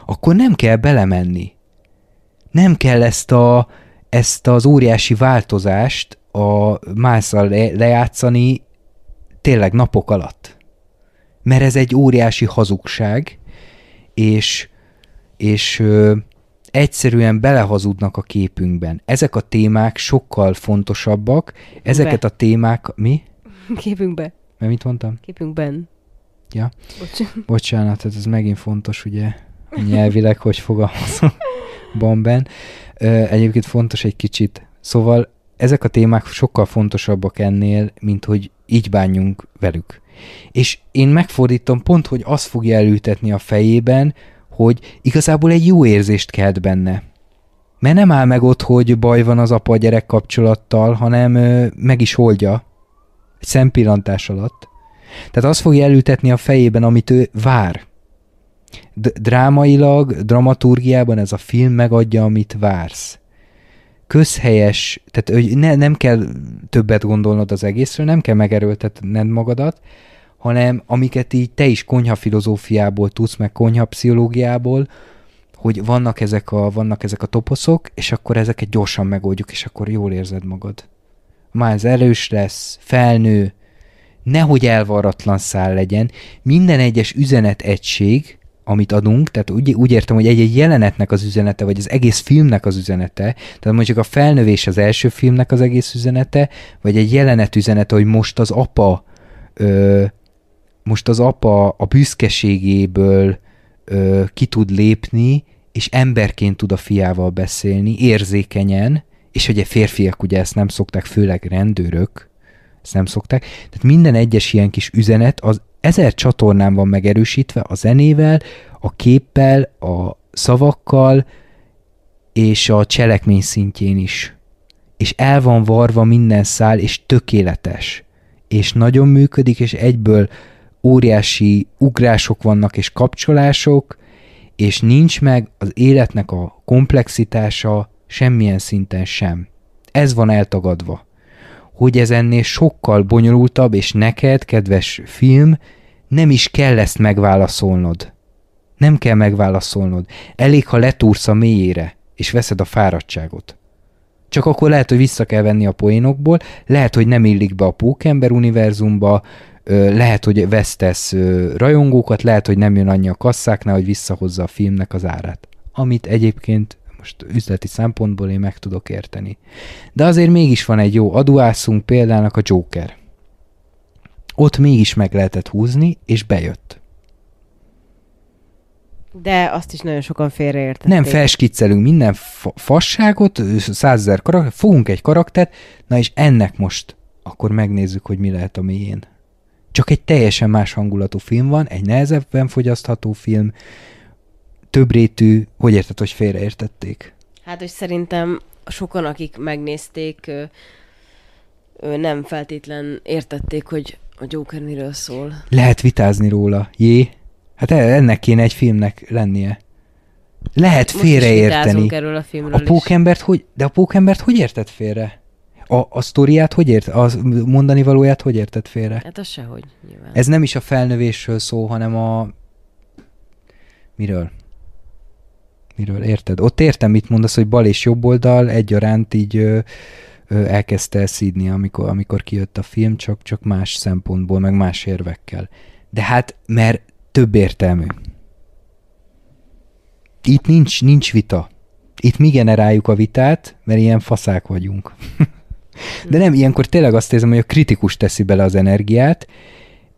Akkor nem kell belemenni. Nem kell ezt, a, ezt az óriási változást a mászal le, lejátszani tényleg napok alatt. Mert ez egy óriási hazugság, és, és egyszerűen belehazudnak a képünkben. Ezek a témák sokkal fontosabbak, ezeket Be. a témák... Mi? Képünkbe. Mert mit mondtam? Képünkben. Ja. Bocs. Bocsánat, hát ez megint fontos, ugye, nyelvileg, hogy fogalmazom Bamben. Ö, Egyébként fontos egy kicsit. Szóval ezek a témák sokkal fontosabbak ennél, mint hogy így bánjunk velük. És én megfordítom pont, hogy azt fogja elültetni a fejében, hogy igazából egy jó érzést kelt benne. Mert nem áll meg ott, hogy baj van az apa-gyerek kapcsolattal, hanem ö, meg is oldja. Egy szempillantás alatt. Tehát azt fogja elültetni a fejében, amit ő vár. D- drámailag, dramaturgiában ez a film megadja, amit vársz. Közhelyes, tehát hogy ne, nem kell többet gondolnod az egészről, nem kell megerőltetned magadat, hanem amiket így te is konyha filozófiából tudsz, meg konyha pszichológiából, hogy vannak ezek, a, vannak ezek a toposzok, és akkor ezeket gyorsan megoldjuk, és akkor jól érzed magad. Már ez erős lesz, felnő, nehogy elvarratlan szál legyen. Minden egyes üzenet egység, amit adunk, tehát úgy, úgy értem, hogy egy-egy jelenetnek az üzenete, vagy az egész filmnek az üzenete, tehát mondjuk a felnövés az első filmnek az egész üzenete, vagy egy jelenet üzenete, hogy most az apa ö, most az apa a büszkeségéből ö, ki tud lépni, és emberként tud a fiával beszélni, érzékenyen, és ugye férfiak ugye ezt nem szokták, főleg rendőrök, ezt nem szokták. Tehát minden egyes ilyen kis üzenet az ezer csatornán van megerősítve a zenével, a képpel, a szavakkal, és a cselekmény szintjén is. És el van varva minden szál, és tökéletes. És nagyon működik, és egyből óriási ugrások vannak, és kapcsolások, és nincs meg az életnek a komplexitása semmilyen szinten sem. Ez van eltagadva hogy ez ennél sokkal bonyolultabb, és neked, kedves film, nem is kell ezt megválaszolnod. Nem kell megválaszolnod. Elég, ha letúrsz a mélyére, és veszed a fáradtságot. Csak akkor lehet, hogy vissza kell venni a poénokból, lehet, hogy nem illik be a Pókember univerzumba, lehet, hogy vesztesz rajongókat, lehet, hogy nem jön annyi a kasszáknál, hogy visszahozza a filmnek az árát. Amit egyébként most üzleti szempontból én meg tudok érteni. De azért mégis van egy jó aduászunk példának a Joker. Ott mégis meg lehetett húzni, és bejött. De azt is nagyon sokan félreértették. Nem felskiccelünk minden fa- fasságot, százezer karakter, fogunk egy karaktert, na és ennek most akkor megnézzük, hogy mi lehet a mélyén. Csak egy teljesen más hangulatú film van, egy nehezebben fogyasztható film, több rétű, hogy érted, hogy félreértették? Hát, hogy szerintem sokan, akik megnézték, nem feltétlen értették, hogy a Joker miről szól. Lehet vitázni róla, jé? Hát e- ennek kéne egy filmnek lennie. Lehet Most félreérteni. vitázunk erről a filmről A pókembert hogy, de a pókembert hogy érted félre? A, a sztoriát hogy ért, a mondani valóját hogy érted félre? Hát az sehogy, nyilván. Ez nem is a felnövésről szól, hanem a... Miről? Miről érted? Ott értem, mit mondasz, hogy bal és jobb oldal egyaránt így ö, ö, elkezdte szídni, amikor, amikor kijött a film, csak, csak más szempontból, meg más érvekkel. De hát, mert több értelmű. Itt nincs, nincs vita. Itt mi generáljuk a vitát, mert ilyen faszák vagyunk. *laughs* De nem, ilyenkor tényleg azt érzem, hogy a kritikus teszi bele az energiát,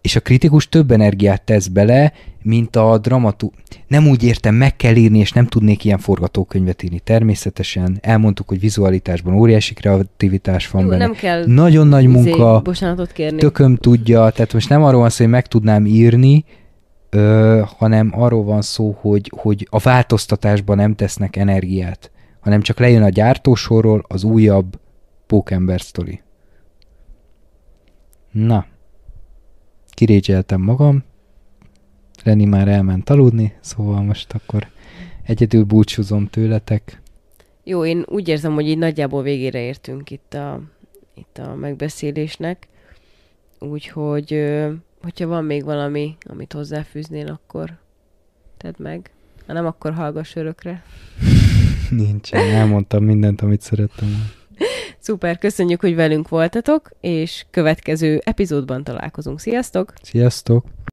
és a kritikus több energiát tesz bele, mint a dramatú... Nem úgy értem, meg kell írni, és nem tudnék ilyen forgatókönyvet írni. Természetesen elmondtuk, hogy vizualitásban óriási kreativitás van Jó, benne. nem kell Nagyon nagy izé, munka, bocsánatot kérni. tököm tudja, tehát most nem arról van szó, hogy meg tudnám írni, ö, hanem arról van szó, hogy, hogy a változtatásban nem tesznek energiát, hanem csak lejön a gyártósorról az újabb pókember sztori. Na, kirégyeltem magam, Reni már elment aludni, szóval most akkor egyedül búcsúzom tőletek. Jó, én úgy érzem, hogy így nagyjából végére értünk itt a, itt a megbeszélésnek. Úgyhogy, hogyha van még valami, amit hozzáfűznél, akkor tedd meg. Ha nem, akkor hallgass örökre. *laughs* Nincsen, elmondtam mindent, amit szerettem. volna. Szuper, köszönjük, hogy velünk voltatok, és következő epizódban találkozunk. Sziasztok! Sziasztok!